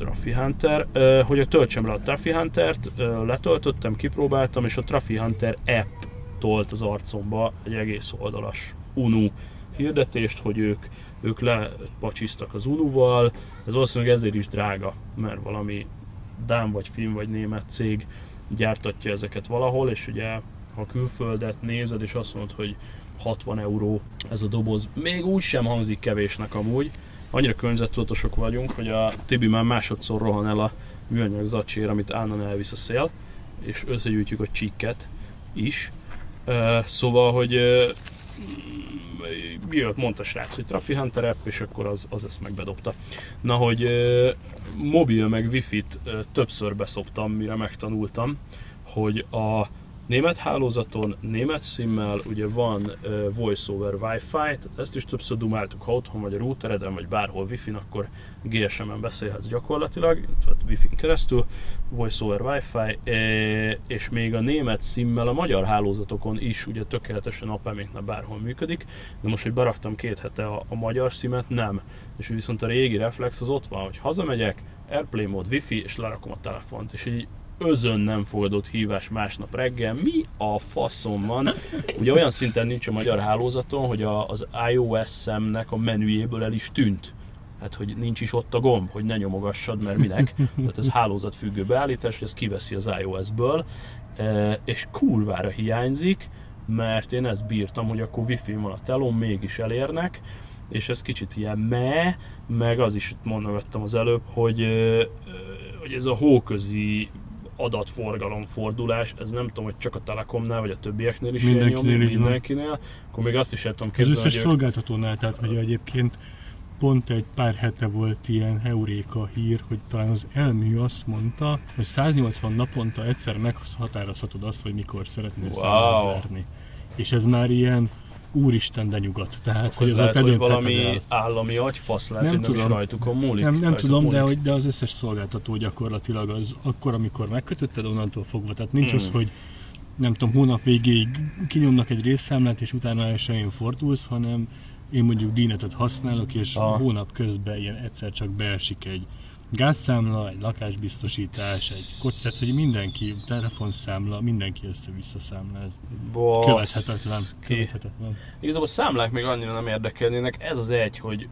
Trafi Hunter, hogy töltsem le a Trafi Huntert, letöltöttem, kipróbáltam, és a Trafi Hunter app tolt az arcomba egy egész oldalas UNU hirdetést, hogy ők, ők lepacsisztak az UNU-val. Ez valószínűleg ezért is drága, mert valami Dán vagy finn vagy német cég gyártatja ezeket valahol, és ugye ha külföldet nézed, és azt mondod, hogy 60 euró ez a doboz, még úgy sem hangzik kevésnek amúgy, annyira környezettudatosok vagyunk, hogy a Tibi már másodszor rohan el a műanyag zacsér, amit állandóan elvisz a szél, és összegyűjtjük a csíket is. Szóval, hogy uh, jött, mondta srác, hogy Trafi Hunter app, és akkor az, az ezt megbedobta. Na, hogy mobil meg wifi-t többször beszoptam, mire megtanultam, hogy a német hálózaton, német szimmel, ugye van uh, voice-over Wi-Fi, ezt is többször dumáltuk, ha otthon vagy a routereden, vagy bárhol Wi-Fi-n, akkor GSM-en beszélhetsz gyakorlatilag, tehát Wi-Fi-n keresztül, voice-over Wi-Fi, e, és még a német szimmel a magyar hálózatokon is ugye tökéletesen apáméknál bárhol működik, de most, hogy beraktam két hete a, a magyar szimet, nem. És viszont a régi reflex az ott van, hogy hazamegyek, Airplay mód, Wi-Fi, és lerakom a telefont, és így özön nem fogadott hívás másnap reggel. Mi a faszom van? Ugye olyan szinten nincs a magyar hálózaton, hogy a, az iOS-emnek a menüjéből el is tűnt. Hát, hogy nincs is ott a gomb, hogy ne nyomogassad, mert minek. Tehát ez hálózatfüggő beállítás, hogy ez kiveszi az iOS-ből, e, és kurvára hiányzik, mert én ezt bírtam, hogy akkor wifi van a telon, mégis elérnek, és ez kicsit ilyen me, meg az is mondogattam az előbb, hogy, hogy ez a hóközi adatforgalom fordulás, ez nem tudom, hogy csak a Telekomnál, vagy a többieknél is Mindenkinél ilyen van. mindenkinél, akkor még azt is el tudom Az képzelni, összes hogy ők- szolgáltatónál, tehát hogy egyébként pont egy pár hete volt ilyen heuréka hír, hogy talán az elmű azt mondta, hogy 180 naponta egyszer meghatározhatod azt, hogy mikor szeretnél Wow. wow. zárni. És ez már ilyen úristen, de nyugat. Tehát, Akkor hogy az lehet, hogy valami el. állami agyfasz lehet, Nem hogy nem is tudom. rajtukon múlik. Nem, nem rajtuk tudom, de, múlik. hogy, de az összes szolgáltató gyakorlatilag az akkor, amikor megkötötted, onnantól fogva. Tehát nincs Hmm. az, hogy nem tudom, hónap végéig kinyomnak egy részszámlát, és utána elsőjén fordulsz, hanem én mondjuk dínetet használok, és a hónap közben ilyen egyszer csak beesik egy gázszámla, egy lakásbiztosítás, egy kocsi, tehát hogy mindenki, telefonszámla, mindenki össze-vissza számláz. Basz Követhetetlen. ki. Követhetetlen. Igazából a számlák még annyira nem érdekelnének, ez az egy, hogy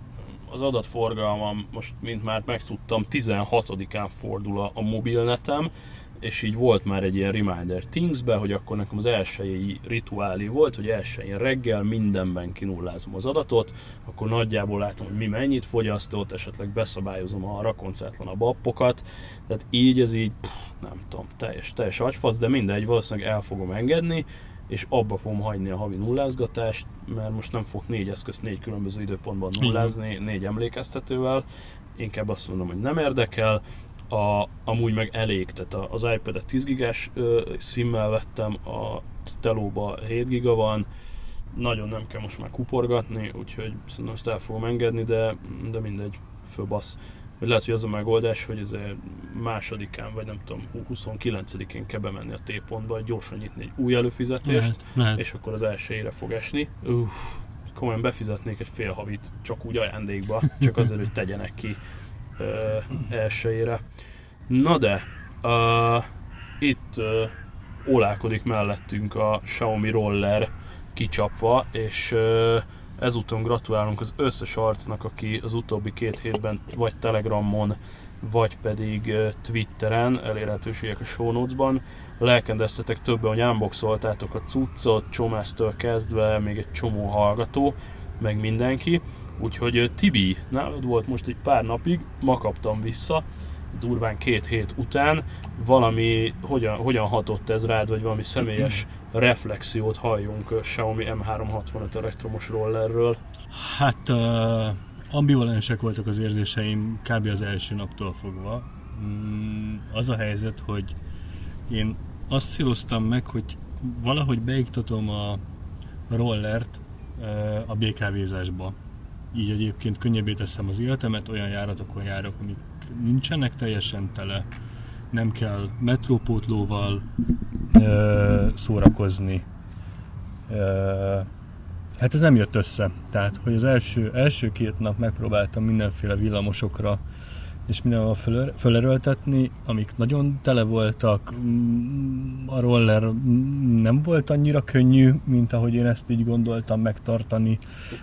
az adatforgalmam most, mint már megtudtam, 16-án fordul a, a mobilnetem, és így volt már egy ilyen reminder Thingsbe, hogy akkor nekem az elsői rituálé volt, hogy elsőjén reggel mindenben kinullázom az adatot, akkor nagyjából látom, hogy mi mennyit fogyasztott, esetleg beszabályozom a rakoncátlanabb appokat, tehát így ez így, pff, nem tudom, teljes, teljes agyfasz, de mindegy, valószínűleg el fogom engedni, és abba fogom hagyni a havi nullázgatást, mert most nem fog négy eszközt négy különböző időpontban Igen. nullázni, négy emlékeztetővel, inkább azt mondom, hogy nem érdekel, a, amúgy meg elég, tehát az iPad-et 10 gigás ö, szimmel vettem, a telóba 7 giga van, nagyon nem kell most már kuporgatni, úgyhogy szerintem ezt el fogom engedni, de, de mindegy, fölbasz. Vagy lehet, hogy az a megoldás, hogy ez másodikán, vagy nem tudom, 29-én kell bemenni a T-pontba, gyorsan nyitni egy új előfizetést, Lehet, lehet. és akkor az elsőjére fog esni. Uff, komolyan befizetnék egy fél havit, csak úgy ajándékba, csak azért, hogy tegyenek ki ö, elsőjére. Na de, uh, itt uh, ólálkodik mellettünk a Xiaomi Roller kicsapva, és uh, ezúton gratulálunk az összes arcnak, aki az utóbbi két hétben vagy Telegramon, vagy pedig Twitteren, elérhetőségek a show notes-ban, lelkendeztetek többen, hogy unboxoltátok a cuccot, Csomásztől kezdve, még egy csomó hallgató, meg mindenki. Úgyhogy Tibi, nálad volt most egy pár napig, ma kaptam vissza, durván két hét után, valami, hogyan, hogyan hatott ez rád, vagy valami személyes *clears throat* reflexiót halljunk Xiaomi M365 elektromos rollerről. Hát uh, ambivalensek voltak az érzéseim kb. az első naptól fogva. Mm, az a helyzet, hogy én azt céloztam meg, hogy valahogy beiktatom a rollert uh, a BKV-zásba. Így egyébként könnyebbé teszem az életemet, olyan járatokon járok, amik nincsenek teljesen tele, nem kell metrópótlóval uh, szórakozni. Uh, Hát ez nem jött össze. Tehát, hogy az első, első két nap megpróbáltam mindenféle villamosokra és mindenhol föl, fölerőltetni, amik nagyon tele voltak. Mm, A roller nem volt annyira könnyű, mint ahogy én ezt így gondoltam megtartani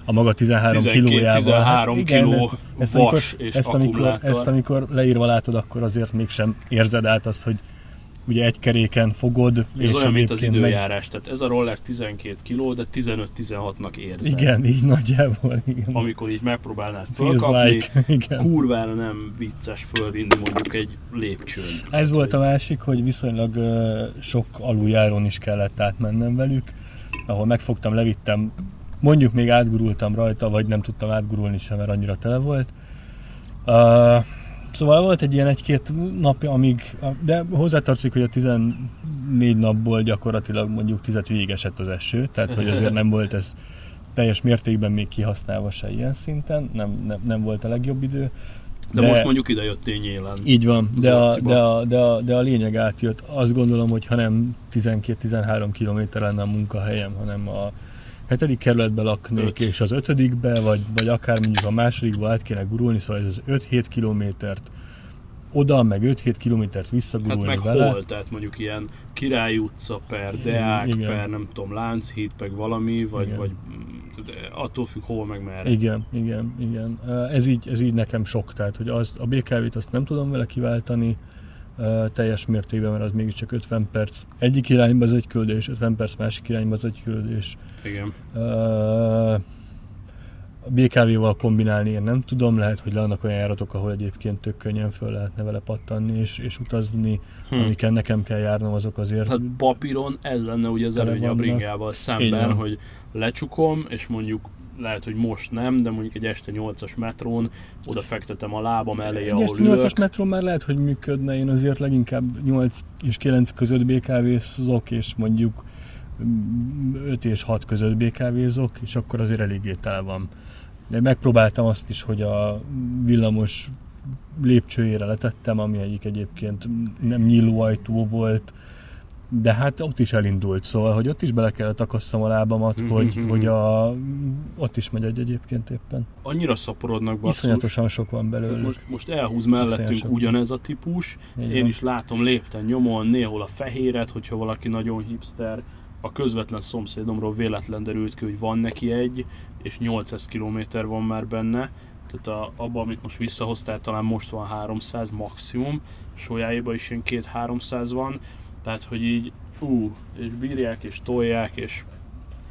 a maga 13 12, kilójával. 13 kiló ezt, vas amikor, és ezt, amikor, ezt amikor leírva látod, akkor azért mégsem érzed át azt, hogy ugye egy keréken fogod, Ez és olyan, mint az egyébként meg- időjárás, tehát ez a roller 12 kg, de 15-16-nak érzed. Igen, így nagyjából, igen. Amikor így megpróbálnád fölkapni, like, *laughs* igen. kurvára nem vicces fölvinni mondjuk egy lépcsőn. Ez volt a másik, hogy viszonylag sok aluljárón is kellett átmennem velük, ahol megfogtam, levittem, mondjuk még átgurultam rajta, vagy nem tudtam átgurulni sem, mert annyira tele volt. Uh, szóval volt egy ilyen egy-két nap, amíg, de hozzátartozik, hogy a 14 napból gyakorlatilag mondjuk 10 végesett az eső, tehát hogy azért nem volt ez teljes mértékben még kihasználva se ilyen szinten, nem, nem, nem volt a legjobb idő. De, de most mondjuk ide jöttél nyélen. Így van, de a, de, a, de, a, de a lényeg átjött. Azt gondolom, hogy ha nem 12-13 km lenne a munkahelyem, hanem a hetedik kerületbe laknék, Öt. és az ötödikbe, vagy, vagy akár mondjuk a másodikba át kéne gurulni, szóval ez az 5-7 kilométert oda, meg 5-7 kilométert Hát visszagurulni meg vele. hol, tehát mondjuk ilyen Király utca per, Deák Igen. per, nem tudom, Lánchíd, meg valami, vagy, Igen. vagy attól függ hol meg merre. Igen, igen, igen. Ez így, ez így nekem sok, tehát hogy az, a BKV-t azt nem tudom vele kiváltani teljes mértékben, mert az mégiscsak 50 perc egyik irányba az egy küldés, 50 perc másik irányba az egy küldés. Igen. A BKV-val kombinálni én nem tudom, lehet, hogy vannak olyan járatok, ahol egyébként tök könnyen föl lehetne vele pattanni és, és utazni, Hm. hm. amiken nekem kell járnom, azok azért Hát papíron ez lenne ugye az előnye a bringával szemben, hogy lecsukom, és mondjuk lehet, hogy most nem, de mondjuk egy este 8-as metrón oda fektetem a lábam elé, Egy ahol este ülök. 8-as metró már lehet, hogy működne, én azért leginkább 8 és 9 között BKV-zok, és mondjuk 5 és 6 között BKV-zok, és akkor azért eléggé tele van. De megpróbáltam azt is, hogy a villamos lépcsőjére letettem, ami egyik egyébként nem nyíló ajtó volt, de hát ott is elindult, szóval, hogy ott is bele kellett akasszam a lábamat, Mhm, hogy, mhm. hogy a, ott is megy egy egyébként éppen. Annyira szaporodnak basszus. Iszonyatosan sok van belőle. Most, most elhúz mellettünk ugyanez a típus, Így én is látom lépten nyomon, néhol a fehéret, hogyha valaki nagyon hipster, a közvetlen szomszédomról véletlen derült ki, hogy van neki egy, és 800 km van már benne, tehát a, abban, amit most visszahoztál, talán most van 300 maximum, Solyáiban is ilyen 2-300 van, tehát hogy így, ú, és bírják, és tolják, és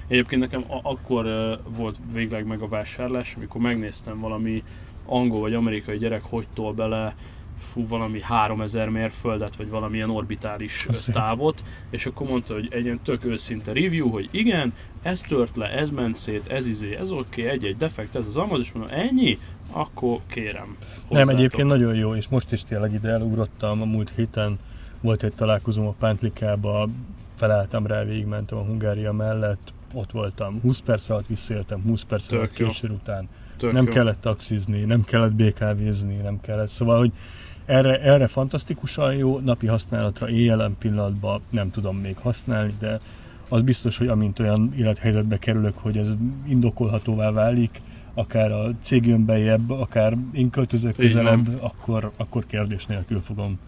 Egyébként nekem a- akkor uh, volt végleg meg a vásárlás, amikor megnéztem valami angol vagy amerikai gyerek hogy tol bele fú, valami 3000 mérföldet, vagy valamilyen orbitális Az ö, szép. távot, és akkor mondta, hogy egy ilyen tök őszinte review, hogy igen, ez tört le, ez ment szét, ez izé, ez oké, okay, egy-egy defekt, ez az amaz, és mondom, ennyi? Akkor kérem. Nem, hozzátok. egyébként nagyon jó, és most is tényleg ide elugrottam a múlt héten, volt egy találkozóm a Pántlikába, felálltam rá, végigmentem a Hungária mellett, ott voltam 20 perc alatt, visszaértem 20 perc alatt késő után. Tök nem jó. kellett taxizni, nem kellett BKV-zni, nem kellett, szóval, hogy erre, erre fantasztikusan jó, napi használatra éjjelen pillanatban nem tudom még használni, de az biztos, hogy amint olyan élethelyzetbe kerülök, hogy ez indokolhatóvá válik, akár a cég jön bejebb, akár én költözök közelebb, akkor, akkor kérdés nélkül fogom,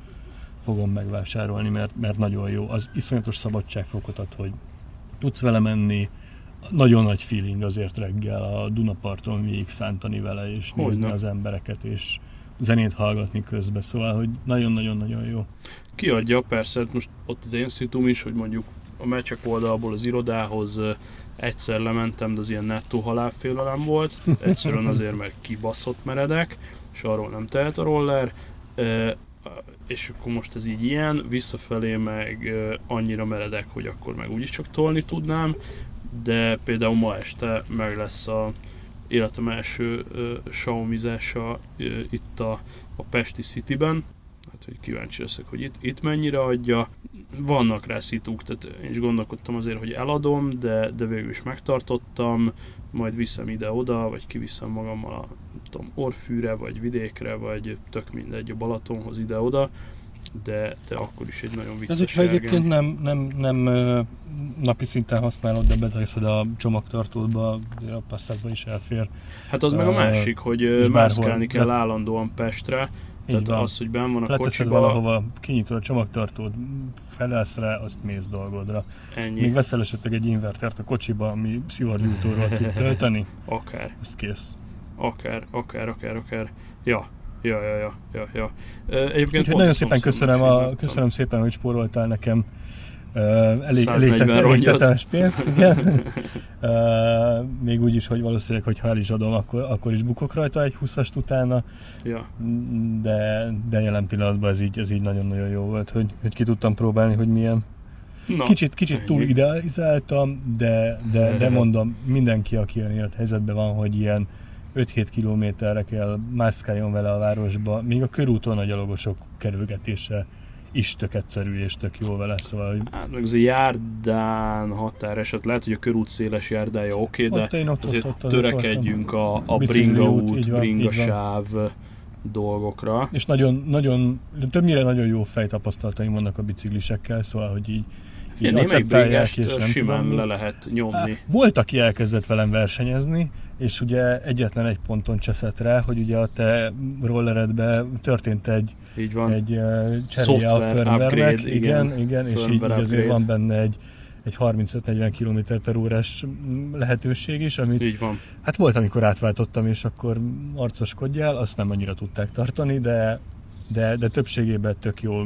fogom megvásárolni, mert, mert nagyon jó. Az iszonyatos szabadságfokot ad, hogy tudsz vele menni, nagyon nagy feeling azért reggel a Dunaparton végig szántani vele, és Hogyne. nézni az embereket, és zenét hallgatni közben, szóval, hogy nagyon-nagyon-nagyon jó. kiadja, persze, most ott az én szitum is, hogy mondjuk a meccsek oldalból az irodához egyszer lementem, de az ilyen nettó halálfélelem volt, egyszerűen azért, mert kibaszott meredek, és arról nem tehet a roller, és akkor most ez így ilyen, visszafelé meg annyira meredek, hogy akkor meg úgyis csak tolni tudnám, de például ma este meg lesz a életem első ö, Xiaomi-zása ö, itt a, a Pesti Cityben, hát hogy kíváncsi leszek, hogy itt, itt mennyire adja. Vannak rá szituk, tehát én is gondolkodtam azért, hogy eladom, de, de végül is megtartottam, majd viszem ide-oda, vagy kiviszem magammal a tudom, Orfűre, vagy vidékre, vagy tök mindegy a Balatonhoz ide-oda, de, de akkor is egy nagyon vicces Ez, hogyha egyébként nem, nem, nem napi szinten használod, de beteszed a csomagtartódba, a passzátba is elfér. Hát az meg a másik, hogy mászkálni kell le- állandóan Pestre, Így tehát van. az, hogy benn van a Leteszed kocsiba, valahova, kinyitod a csomagtartót, felelsz rá, azt mész dolgodra. ennyi, Még veszel esetleg egy invertert a kocsiba, ami szivargyújtóról tud *laughs* tölteni, akár. azt kész. Akár, akár, akár, akár. Ja, Ja, ja, ja, ja, ja. Egyébként Úgyhogy nagyon szépen köszönöm, a, köszönöm szépen, hogy spóroltál nekem elég, elég, tett, elég tetás pénzt, igen. *laughs* még úgy is, hogy valószínűleg, hogy ha el is adom, akkor, akkor is bukok rajta egy 20-ast utána. Ja. De, de jelen pillanatban ez így, ez így nagyon-nagyon jó volt, hogy, hogy ki tudtam próbálni, hogy milyen. Na, kicsit, kicsit túl idealizáltam, de, de, de *laughs* mondom, mindenki, aki olyan élethelyzetben van, hogy ilyen 5-7 kilométerre kell mászkáljon vele a városba, még a körúton a gyalogosok kerülgetése is tök egyszerű és tök jó vele, szóval... Hogy... Hát meg az a járdán határeset, lehet, hogy a körút széles járdája oké, okay, de ott, azért ott, ott, törekedjünk a, a bringa út, van, bringa sáv dolgokra. És nagyon, nagyon, többnyire nagyon jó fejtapasztalataim vannak a biciklisekkel, szóval, hogy így így acceptálják, és nem simán tudom, le lehet nyomni. Volt, aki elkezdett velem versenyezni, és ugye egyetlen egy ponton cseszett rá, hogy ugye a te rolleredbe történt egy, így van. egy uh, cseréje a firmware igen, igen, igen és így, így azért van benne egy, egy 35-40 km per órás lehetőség is, amit így van. hát volt, amikor átváltottam, és akkor arcoskodjál, azt nem annyira tudták tartani, de de, de többségében tök jó.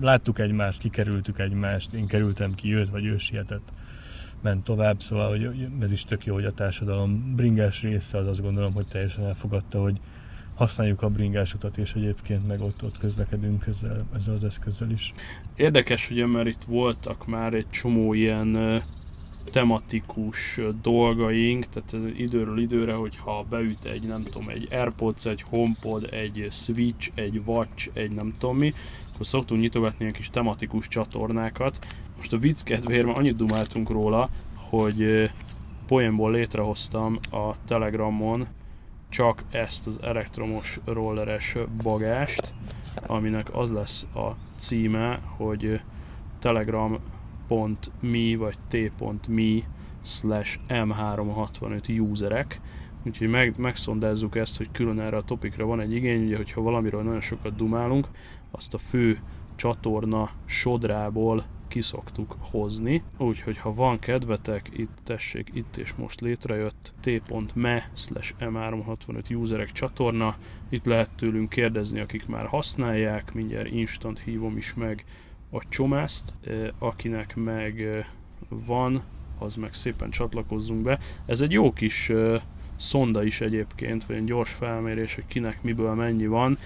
Láttuk egymást, kikerültük egymást, én kerültem ki őt, vagy ő sietett ment tovább, szóval hogy ez is tök jó, hogy a társadalom bringás része az azt gondolom, hogy teljesen elfogadta, hogy használjuk a bringás utat, és egyébként meg ott, ott közlekedünk ezzel, ezzel az eszközzel is. Érdekes, ugye, mert itt voltak már egy csomó ilyen tematikus dolgaink, tehát időről időre, hogyha beüt egy, nem tudom, egy Airpods, egy HomePod, egy Switch, egy Watch, egy nem tudom mi, akkor szoktunk nyitogatni ilyen kis tematikus csatornákat. Most a vicc kedvéért már annyit dumáltunk róla, hogy poénból létrehoztam a Telegramon csak ezt az elektromos rolleres bagást, aminek az lesz a címe, hogy Telegram t.me vagy t.me slash m365 userek, úgyhogy meg, megszondázzuk ezt, hogy külön erre a topikra van egy igény, ugye, hogyha valamiről nagyon sokat dumálunk, azt a fő csatorna sodrából kiszoktuk hozni, úgyhogy ha van kedvetek, itt tessék, itt és most létrejött t.me slash m365 userek csatorna, itt lehet tőlünk kérdezni, akik már használják, mindjárt instant hívom is meg a csomászt, akinek meg van, az meg szépen csatlakozzunk be. Ez egy jó kis szonda is egyébként, vagy egy gyors felmérés, hogy kinek miből mennyi van.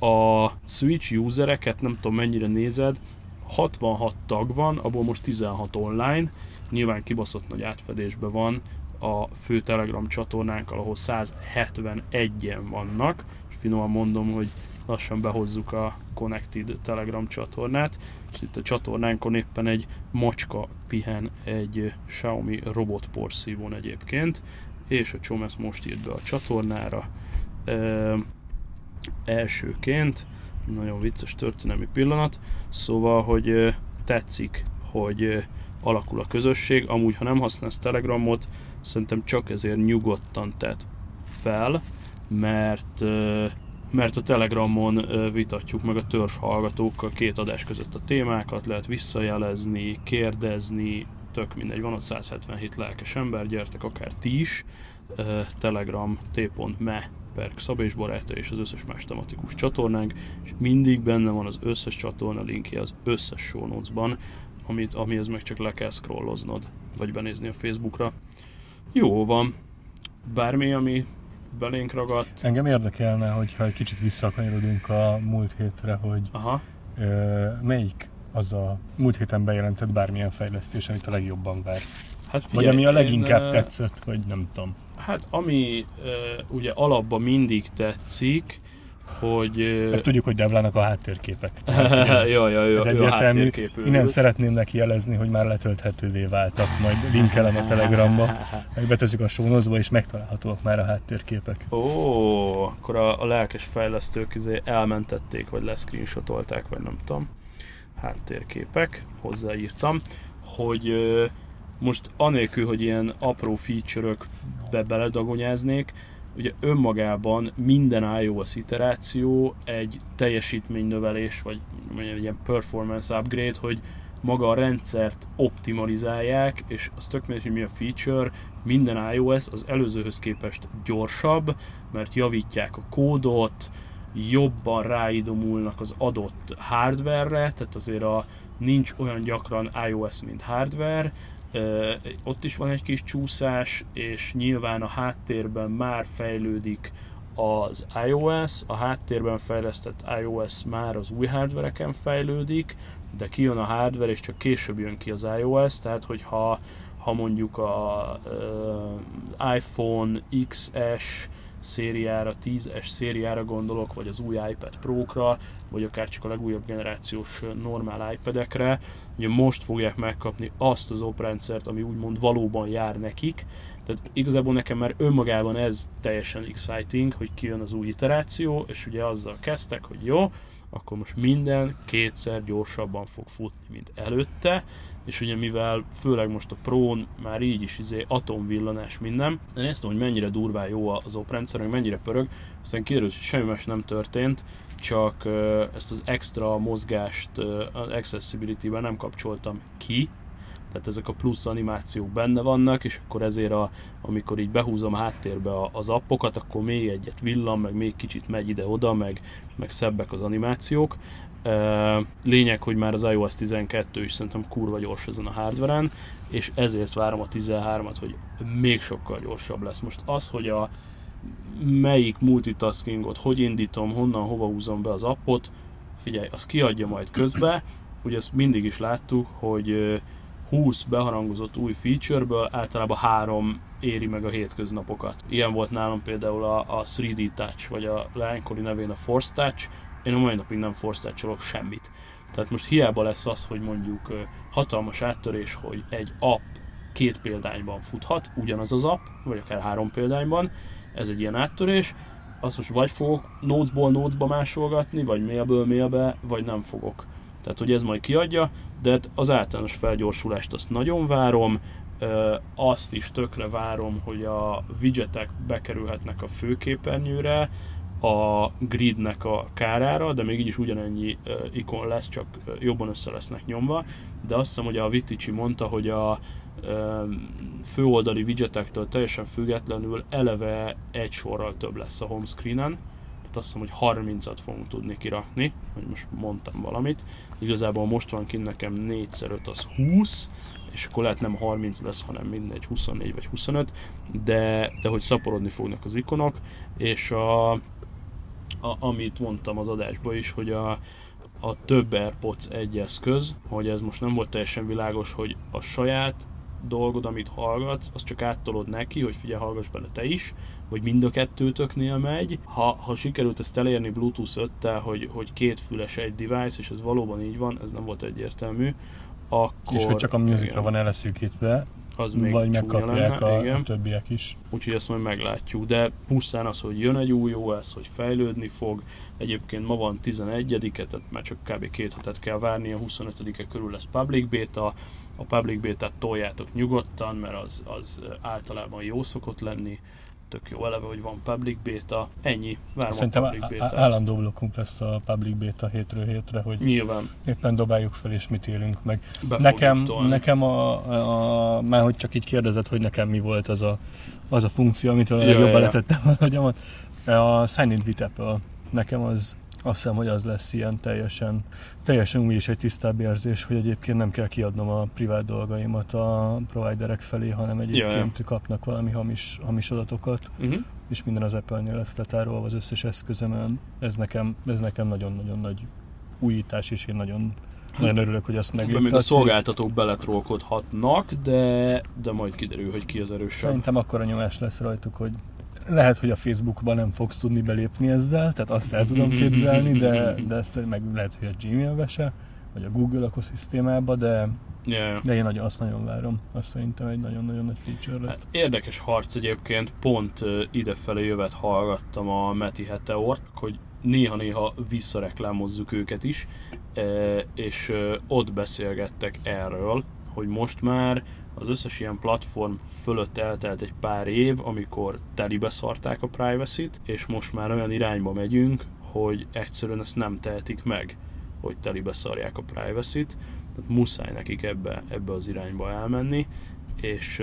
A Switch usereket nem tudom mennyire nézed, 66 tag van, abból most 16 online, nyilván kibaszott nagy átfedésben van a fő Telegram csatornánkkal, ahol 171-en vannak, és finoman mondom, hogy lassan behozzuk a Connected Telegram csatornát, és itt a csatornánkon éppen egy macska pihen egy Xiaomi robot porszívón egyébként, és a Csom ezt most írt be a csatornára. E, elsőként, nagyon vicces történelmi pillanat, szóval, hogy tetszik, hogy alakul a közösség, amúgy ha nem használsz Telegramot, szerintem csak ezért nyugodtan tett fel, mert mert a Telegramon vitatjuk meg a törzs hallgatókkal két adás között a témákat, lehet visszajelezni, kérdezni, tök mindegy, van ott 177 lelkes ember, gyertek akár ti is, Telegram t.me per Szabé és baráta és az összes más tematikus csatornánk, és mindig benne van az összes csatorna linkje az összes show notes-ban, amit, amihez meg csak le kell scrolloznod, vagy benézni a Facebookra. Jó van, bármi, ami belénk ragadt. Engem érdekelne, hogyha egy kicsit visszakanyarodunk a múlt hétre, hogy Aha. Ö, melyik az a múlt héten bejelentett bármilyen fejlesztés, amit a legjobban vársz? Hát figyelj, vagy ami a leginkább én, tetszett, vagy nem tudom. Hát ami uh, ugye alapban mindig tetszik, hogy... Mert tudjuk, hogy Devlának a háttérképek. jó, jó, jó, ez egyértelmű. Innen szeretném neki jelezni, hogy már letölthetővé váltak, majd linkelem a Telegramba, megbeteszük a sónozba, és megtalálhatóak már a háttérképek. Ó, akkor a, a lelkes fejlesztők izé elmentették, vagy leszcreenshotolták, vagy nem tudom. Háttérképek, hozzáírtam, hogy most anélkül, hogy ilyen apró feature-ökbe beledagonyáznék, ugye önmagában minden iOS iteráció egy teljesítménynövelés, vagy mondjam, egy ilyen performance upgrade, hogy maga a rendszert optimalizálják, és az tök mindegy, hogy mi a feature, minden iOS az előzőhöz képest gyorsabb, mert javítják a kódot, jobban ráidomulnak az adott hardware-re, tehát azért a, nincs olyan gyakran iOS, mint hardware, ott is van egy kis csúszás, és nyilván a háttérben már fejlődik az iOS, a háttérben fejlesztett iOS már az új hardvereken fejlődik, de kijön a hardware, és csak később jön ki az iOS, tehát hogyha ha mondjuk a uh, iPhone XS szériára, 10S szériára gondolok, vagy az új iPad Pro-kra, vagy akár csak a legújabb generációs normál iPad-ekre, ugye most fogják megkapni azt az oprendszert, ami úgymond valóban jár nekik, tehát igazából nekem már önmagában ez teljesen exciting, hogy kijön az új iteráció, és ugye azzal kezdtek, hogy jó, akkor most minden kétszer gyorsabban fog futni, mint előtte, és ugye mivel főleg most a Pro-n már így is izé atomvillanás minden, én ezt hogy mennyire durván jó az oprendszer, hogy mennyire pörög, aztán kiderült, hogy semmi más nem történt, csak ezt az extra mozgást az accessibility-ben nem kapcsoltam ki, tehát ezek a plusz animációk benne vannak, és akkor ezért a, amikor így behúzom háttérbe az appokat, akkor még egyet villan, meg még kicsit megy ide-oda, meg, meg szebbek az animációk. Lényeg, hogy már az iOS 12 is szerintem kurva gyors ezen a hardveren, és ezért várom a 13-at, hogy még sokkal gyorsabb lesz. Most az, hogy a melyik multitaskingot, hogy indítom, honnan, hova húzom be az appot, figyelj, az kiadja majd közbe, ugye ezt mindig is láttuk, hogy 20 beharangozott új featureből általában három éri meg a hétköznapokat. Ilyen volt nálam például a, a 3D Touch, vagy a leánykori nevén a Force Touch. Én a mai napig nem touch semmit. Tehát most hiába lesz az, hogy mondjuk hatalmas áttörés, hogy egy app két példányban futhat, ugyanaz az app, vagy akár három példányban, ez egy ilyen áttörés, azt most vagy fogok notesból notesba másolgatni, vagy mailből mailbe, vagy nem fogok. Tehát, hogy ez majd kiadja, de hát az általános felgyorsulást azt nagyon várom, azt is tökre várom, hogy a widgetek bekerülhetnek a főképernyőre, a gridnek a kárára, de még így is ugyanennyi ikon lesz, csak jobban össze lesznek nyomva. De azt hiszem, hogy a Vitici mondta, hogy a főoldali widgetektől teljesen függetlenül eleve egy sorral több lesz a homescreenen, azt hiszem, hogy 30-at fogunk tudni kirakni, hogy most mondtam valamit. Igazából most van kint nekem 4x5 az 20, és akkor lehet nem 30 lesz, hanem mindegy 24 vagy 25, de, de hogy szaporodni fognak az ikonok, és a, a, amit mondtam az adásban is, hogy a, a több AirPods egy eszköz, hogy ez most nem volt teljesen világos, hogy a saját dolgod, amit hallgatsz, azt csak áttolod neki, hogy figyelj, hallgass bele te is, vagy mind a kettőtöknél megy. Ha, ha sikerült ezt elérni Bluetooth 5-tel, hogy, hogy két füles egy device, és ez valóban így van, ez nem volt egyértelmű, akkor... És hogy csak a musicra van eleszűkítve, az még vagy megkapják lenne, a, igen. többiek is. Úgyhogy ezt majd meglátjuk, de pusztán az, hogy jön egy új OS, hogy fejlődni fog, egyébként ma van 11-e, tehát már csak kb. két hetet kell várni, a 25-e körül lesz public beta, a public beta toljátok nyugodtan, mert az, az általában jó szokott lenni, tök jó eleve, hogy van public beta, ennyi, várom Szerintem public beta állandó blokkunk lesz a public beta hétről hétre, hogy Nyilván. éppen dobáljuk fel és mit élünk meg. Be nekem, nekem a, a, a, már hogy csak így kérdezett, hogy nekem mi volt az a, az a funkció, amit a legjobban letettem a agyamat. A Sign in with Apple, nekem az azt hiszem, hogy az lesz ilyen teljesen, teljesen új és egy tisztább érzés, hogy egyébként nem kell kiadnom a privát dolgaimat a providerek felé, hanem egyébként ja. kapnak valami hamis, hamis adatokat, uh-huh. és minden az Apple-nél lesz letárolva az összes eszközömön. Ez nekem, ez nekem nagyon-nagyon nagy újítás, és én nagyon nagyon örülök, hogy azt meglépte. Még a szolgáltatók beletrolkodhatnak, de, de majd kiderül, hogy ki az erősebb. Szerintem akkora nyomás lesz rajtuk, hogy lehet, hogy a Facebookban nem fogsz tudni belépni ezzel, tehát azt el tudom képzelni, de, de ezt meg lehet, hogy a Gmailbe se, vagy a Google ökoszisztémába, de Yeah. De én nagyon, azt nagyon várom. Azt szerintem egy nagyon-nagyon nagy feature lett. Hát érdekes harc egyébként, pont idefelé jövet hallgattam a Meti Heteort, hogy néha-néha visszareklámozzuk őket is, és ott beszélgettek erről, hogy most már az összes ilyen platform fölött eltelt egy pár év, amikor telibe szarták a privacy-t, és most már olyan irányba megyünk, hogy egyszerűen ezt nem tehetik meg, hogy telibe szarják a privacy-t, tehát muszáj nekik ebbe, ebbe az irányba elmenni, és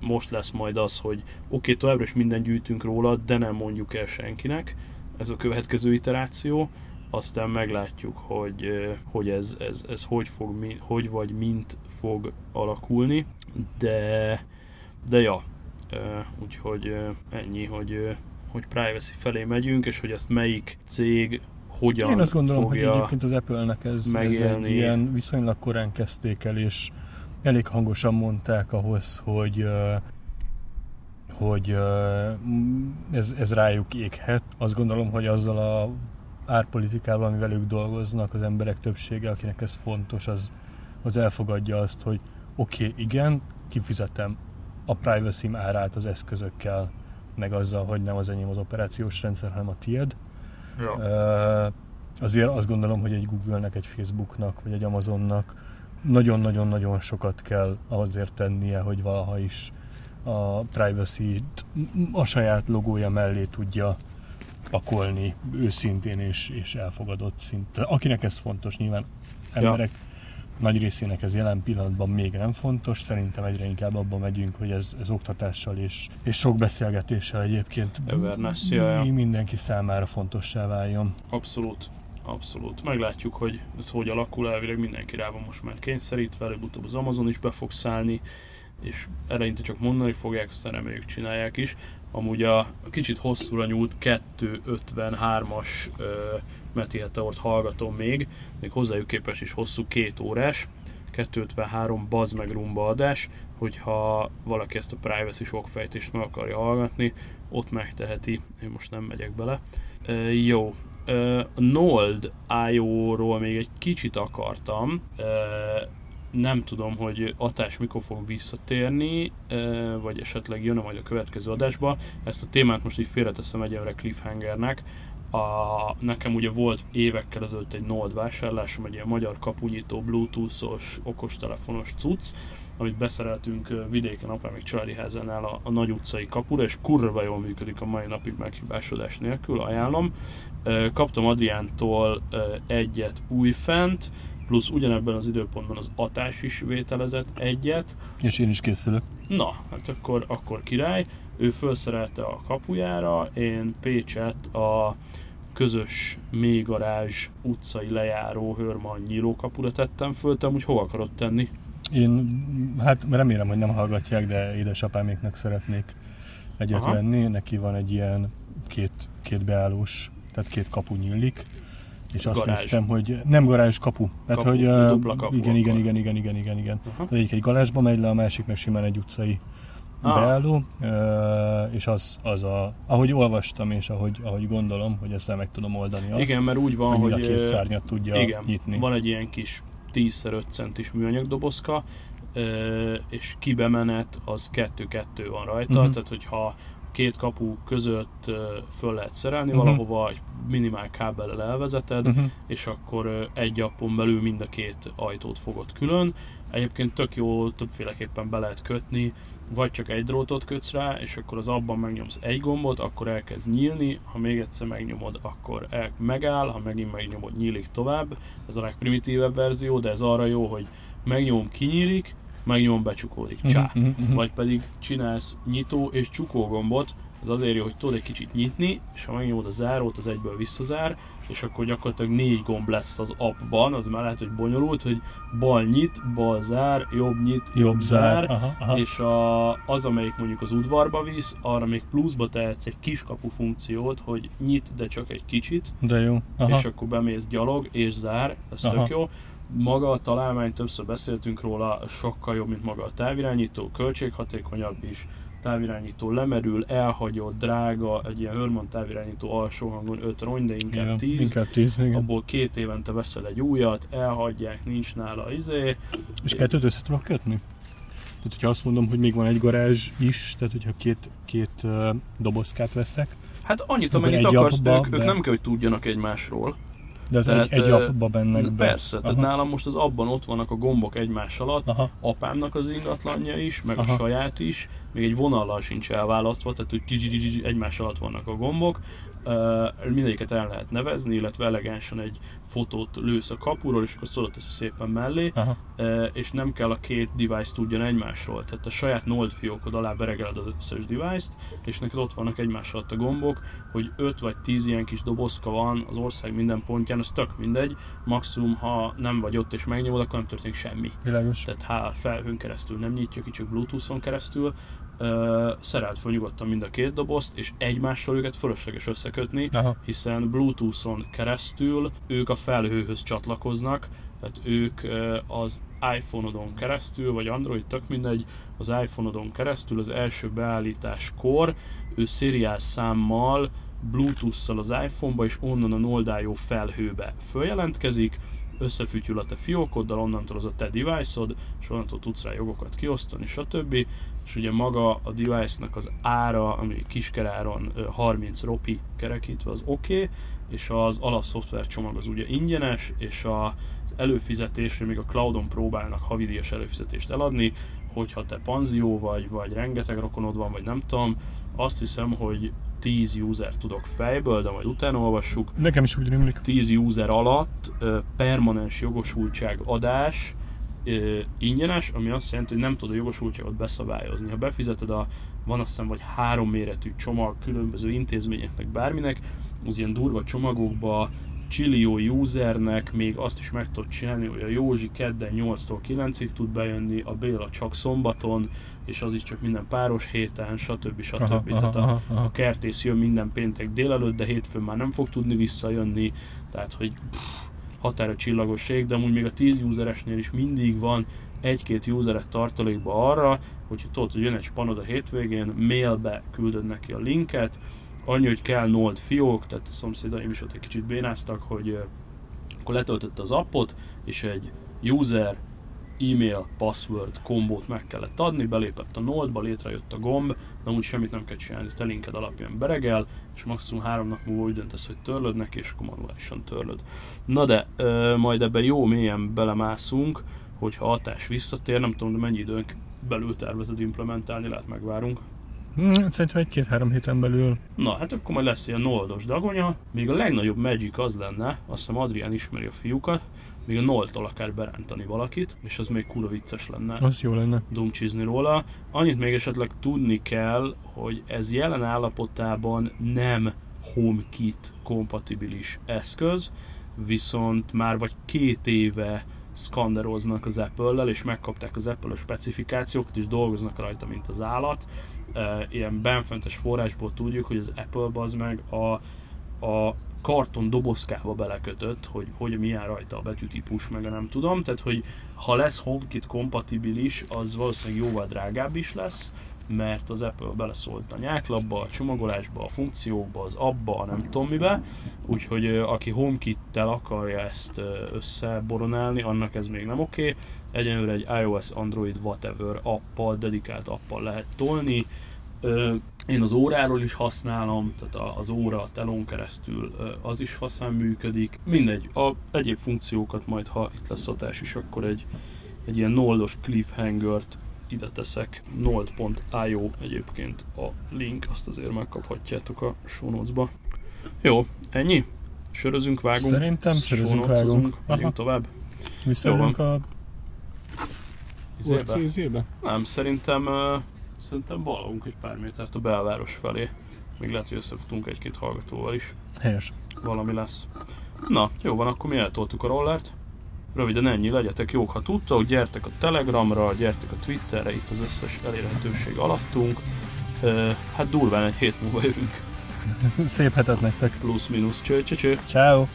most lesz majd az, hogy oké, okay, továbbra is minden gyűjtünk róla, de nem mondjuk el senkinek, ez a következő iteráció, aztán meglátjuk, hogy, hogy ez, ez, ez hogy, fog, hogy vagy mint fog alakulni, de, de ja, úgyhogy ennyi, hogy, hogy privacy felé megyünk, és hogy ezt melyik cég hogyan Én azt gondolom, fogja hogy egyébként az Apple-nek ez, ez egy ilyen viszonylag korán kezdték el, és elég hangosan mondták ahhoz, hogy hogy ez, ez rájuk éghet. Azt gondolom, hogy azzal a árpolitikával, amivel ők dolgoznak, az emberek többsége, akinek ez fontos, az, az elfogadja azt, hogy oké, okay, igen, kifizetem a privacy árát az eszközökkel, meg azzal, hogy nem az enyém az operációs rendszer, hanem a tied. Ja. Azért azt gondolom, hogy egy Google-nek, egy Facebooknak, vagy egy Amazonnak nagyon-nagyon-nagyon sokat kell azért tennie, hogy valaha is a privacy-t a saját logója mellé tudja pakolni őszintén és, és elfogadott szinten. Akinek ez fontos, nyilván emberek ja. nagy részének ez jelen pillanatban még nem fontos, szerintem egyre inkább abban megyünk, hogy ez, ez oktatással és, és sok beszélgetéssel egyébként ja, ja. mindenki számára fontossá váljon. Abszolút. Abszolút. Meglátjuk, hogy ez hogy alakul, elvileg mindenki rá van most már kényszerítve, előbb-utóbb az Amazon is be fog szállni, és eleinte csak mondani fogják, aztán reméljük csinálják is. Amúgy a kicsit hosszúra nyúlt 253-as uh, Meti Heteort hallgatom még, még hozzájuk képes is hosszú, két órás, 253 baz meg rumba adás, hogyha valaki ezt a privacy sokfejtést meg akarja hallgatni, ott megteheti, én most nem megyek bele. Uh, jó, uh, Nold IO-ról még egy kicsit akartam, uh, nem tudom, hogy Atás mikor fog visszatérni, vagy esetleg jön majd a következő adásba. Ezt a témát most így félreteszem egyenre cliffhangernek. A, nekem ugye volt évekkel ezelőtt egy Node vásárlásom, egy ilyen magyar kapunyító, bluetoothos, okostelefonos cucc, amit beszereltünk vidéken apámék családi házánál a, a nagy utcai kapura, és kurva jól működik a mai napig meghibásodás nélkül, ajánlom. Kaptam Adriántól egyet újfent, plusz ugyanebben az időpontban az Atás is vételezett egyet. És én is készülök. Na, hát akkor, akkor király. Ő felszerelte a kapujára, én Pécset a közös mélygarázs utcai lejáró Hörman nyílókapura tettem föl, te úgy hova akarod tenni? Én, hát remélem, hogy nem hallgatják, de édesapáméknak szeretnék egyet Aha. venni. Neki van egy ilyen két, két beállós, tehát két kapu nyílik és azt garázs. néztem, hogy nem garázs, kapu. Tehát, kapu, hogy, dupla kapu igen, igen, igen, igen, igen, igen, igen. Uh-huh. Az egyik egy garázsba megy le, a másik meg simán egy utcai ah. beálló, és az, az a, ahogy olvastam, és ahogy, ahogy gondolom, hogy ezzel meg tudom oldani azt, igen, mert úgy van, hogy, hogy a két szárnyat tudja igen, nyitni. van egy ilyen kis 10x5 centis műanyag dobozka, és kibemenet az 2-2 van rajta, uh-huh. tehát hogyha két kapu között föl lehet szerelni uh-huh. valahova, egy minimál kábellel elvezeted, uh-huh. és akkor egy appon belül mind a két ajtót fogod külön. Egyébként tök jó, többféleképpen be lehet kötni, vagy csak egy drótot kötsz rá, és akkor az abban megnyomsz egy gombot, akkor elkezd nyílni, ha még egyszer megnyomod, akkor el, megáll, ha megint megnyomod, nyílik tovább. Ez a legprimitívebb verzió, de ez arra jó, hogy megnyom, kinyílik, megnyomom, becsukódik, mhm, csá. Mhm, mhm. Vagy pedig csinálsz nyitó és csukó gombot, ez azért jó, hogy tudod egy kicsit nyitni, és ha megnyomod a zárót, az egyből visszazár, és akkor gyakorlatilag négy gomb lesz az appban, az már lehet, hogy bonyolult, hogy bal nyit, bal zár, jobb nyit, jobb, jobb zár, aha, aha. és a, az, amelyik mondjuk az udvarba visz, arra még pluszba tehetsz egy kiskapu funkciót, hogy nyit, de csak egy kicsit, de jó. Aha. és akkor bemész gyalog és zár, ez aha. tök jó maga a találmány, többször beszéltünk róla, sokkal jobb, mint maga a távirányító, költséghatékonyabb is, távirányító lemerül, elhagyott, drága, egy ilyen Hörman távirányító alsó hangon 5 rony, de inkább 10. Inkább 10, igen. Abból két évente veszel egy újat, elhagyják, nincs nála izé. És kettőt össze tudok kötni? Tehát, hogyha azt mondom, hogy még van egy garázs is, tehát hogyha két, két uh, dobozkát veszek, Hát annyit, amennyit akarsz, ők, de... ők nem kell, hogy tudjanak egymásról. De ez tehát, egy, egy appba bennek be. Persze, Aha. tehát nálam most az abban ott vannak a gombok egymás alatt, Aha. apámnak az ingatlanja is, meg Aha. a saját is, még egy vonallal sincs elválasztva, tehát hogy egymás alatt vannak a gombok, mindegyiket el lehet nevezni, illetve elegánsan egy fotót lősz a kapuról, és akkor szólod teszi szépen mellé, Aha. és nem kell a két device tudjon egymásról. Tehát a saját Node fiókod alá beregeled az összes device-t, és neked ott vannak egymás alatt a gombok, hogy 5 vagy 10 ilyen kis dobozka van az ország minden pontján, az tök mindegy, maximum ha nem vagy ott és megnyomod, akkor nem történik semmi. Világos. Tehát ha felhőn keresztül nem nyitja ki, csak Bluetooth-on keresztül, uh, szerelt fel nyugodtan mind a két dobozt, és egymással őket fölösleges összekötni, Aha. hiszen Bluetooth-on keresztül ők a felhőhöz csatlakoznak, tehát ők ö, az iPhone-odon keresztül, vagy Android, tök mindegy, az iPhone-odon keresztül az első beállításkor ő szériás számmal Bluetooth-szal az iPhone-ba, és onnan a Noldájó felhőbe följelentkezik, összefütyül a te fiókoddal, onnantól az a te device-od, és onnantól tudsz rá jogokat kiosztani, stb. És ugye maga a device-nak az ára, ami kiskeráron ö, 30 ropi kerekítve, az oké, okay, és az alapszoftver csomag az ugye ingyenes, és a, előfizetésre még a cloudon próbálnak havidíjas előfizetést eladni, hogyha te panzió vagy, vagy rengeteg rokonod van, vagy nem tudom, azt hiszem, hogy 10 user tudok fejből, de majd utána olvassuk, Nekem is úgy rémlik. 10 user alatt ö, permanens jogosultság adás ö, ingyenes, ami azt jelenti, hogy nem tudod a jogosultságot beszabályozni. Ha befizeted a, van azt hiszem, vagy három méretű csomag különböző intézményeknek, bárminek, az ilyen durva csomagokba csillió usernek még azt is meg tudod csinálni, hogy a Józsi kedden 8-tól 9-ig tud bejönni, a Béla csak szombaton, és az is csak minden páros héten, stb. stb. Aha, Tehát aha, a, aha, a kertész jön minden péntek délelőtt, de hétfőn már nem fog tudni visszajönni, tehát hogy pff, határa csillagoség, de amúgy még a 10 useresnél is mindig van egy-két useret tartalékba arra, hogyha tudod, hogy jön egy spanod a hétvégén, mailbe küldöd neki a linket, annyi, hogy kell Node fiók, tehát a szomszédaim is ott egy kicsit bénáztak, hogy akkor letöltötte az appot, és egy user e-mail, password kombót meg kellett adni, belépett a Node-ba, létrejött a gomb, de úgy semmit nem kell csinálni, te linked alapján beregel, és maximum három nap múlva úgy döntesz, hogy törlöd neki, és akkor manuálisan törlöd. Na de, ö, majd ebbe jó mélyen belemászunk, hogyha hatás visszatér, nem tudom, de mennyi időn belül tervezed implementálni, lehet megvárunk. Hmm, szerintem egy-két-három héten belül. Na, hát akkor majd lesz ilyen noldos dagonya. Még a legnagyobb magic az lenne, azt hiszem Adrián ismeri a fiúkat, még a noldtól akár berántani valakit, és az még kurva vicces lenne Az jó lenne. dumcsizni róla. Annyit még esetleg tudni kell, hogy ez jelen állapotában nem HomeKit kompatibilis eszköz, viszont már vagy két éve szkanderoznak az Apple-lel, és megkapták az Apple-a specifikációkat, és dolgoznak rajta, mint az állat. Ilyen benfentes forrásból tudjuk, hogy az Apple az meg a, a karton dobozkába belekötött, hogy, hogy milyen rajta a betűtípus, meg a nem tudom. Tehát, hogy ha lesz HomeKit kompatibilis, az valószínűleg jóval drágább is lesz, mert az Apple beleszólt a nyáklapba, a csomagolásba, a funkciókba, az abba, a nem tudom mibe, úgyhogy aki HomeKit-tel akarja ezt összeboronálni, annak ez még nem oké. Okay. Egyenlőre egy iOS, Android, whatever appal, dedikált appal lehet tolni. Én az óráról is használom, tehát a- az óra a telón keresztül az is faszán működik. Mindegy, a egyéb funkciókat majd, ha itt lesz hatás is, akkor egy, egy ilyen noldos cliffhanger-t ide teszek, nold.io egyébként a link, azt azért megkaphatjátok a show notes-ba. Jó, ennyi? Sörözünk, vágunk, Szerintem sörözünk, vágunk. megyünk tovább. Visszajövünk a Izébe? Nem, szerintem, uh, szerintem balagunk egy pár métert a belváros felé. Még lehet, hogy összefutunk egy-két hallgatóval is. Helyes. Valami lesz. Na, jó van, akkor mi eltoltuk a rollert. Röviden ennyi, legyetek jók, ha tudtok, gyertek a Telegramra, gyertek a Twitterre, itt az összes elérhetőség alattunk. Hát durván egy hét múlva jövünk, *laughs* Szép hetet nektek. plusz-minusz, cső, cső, cső. Ciao.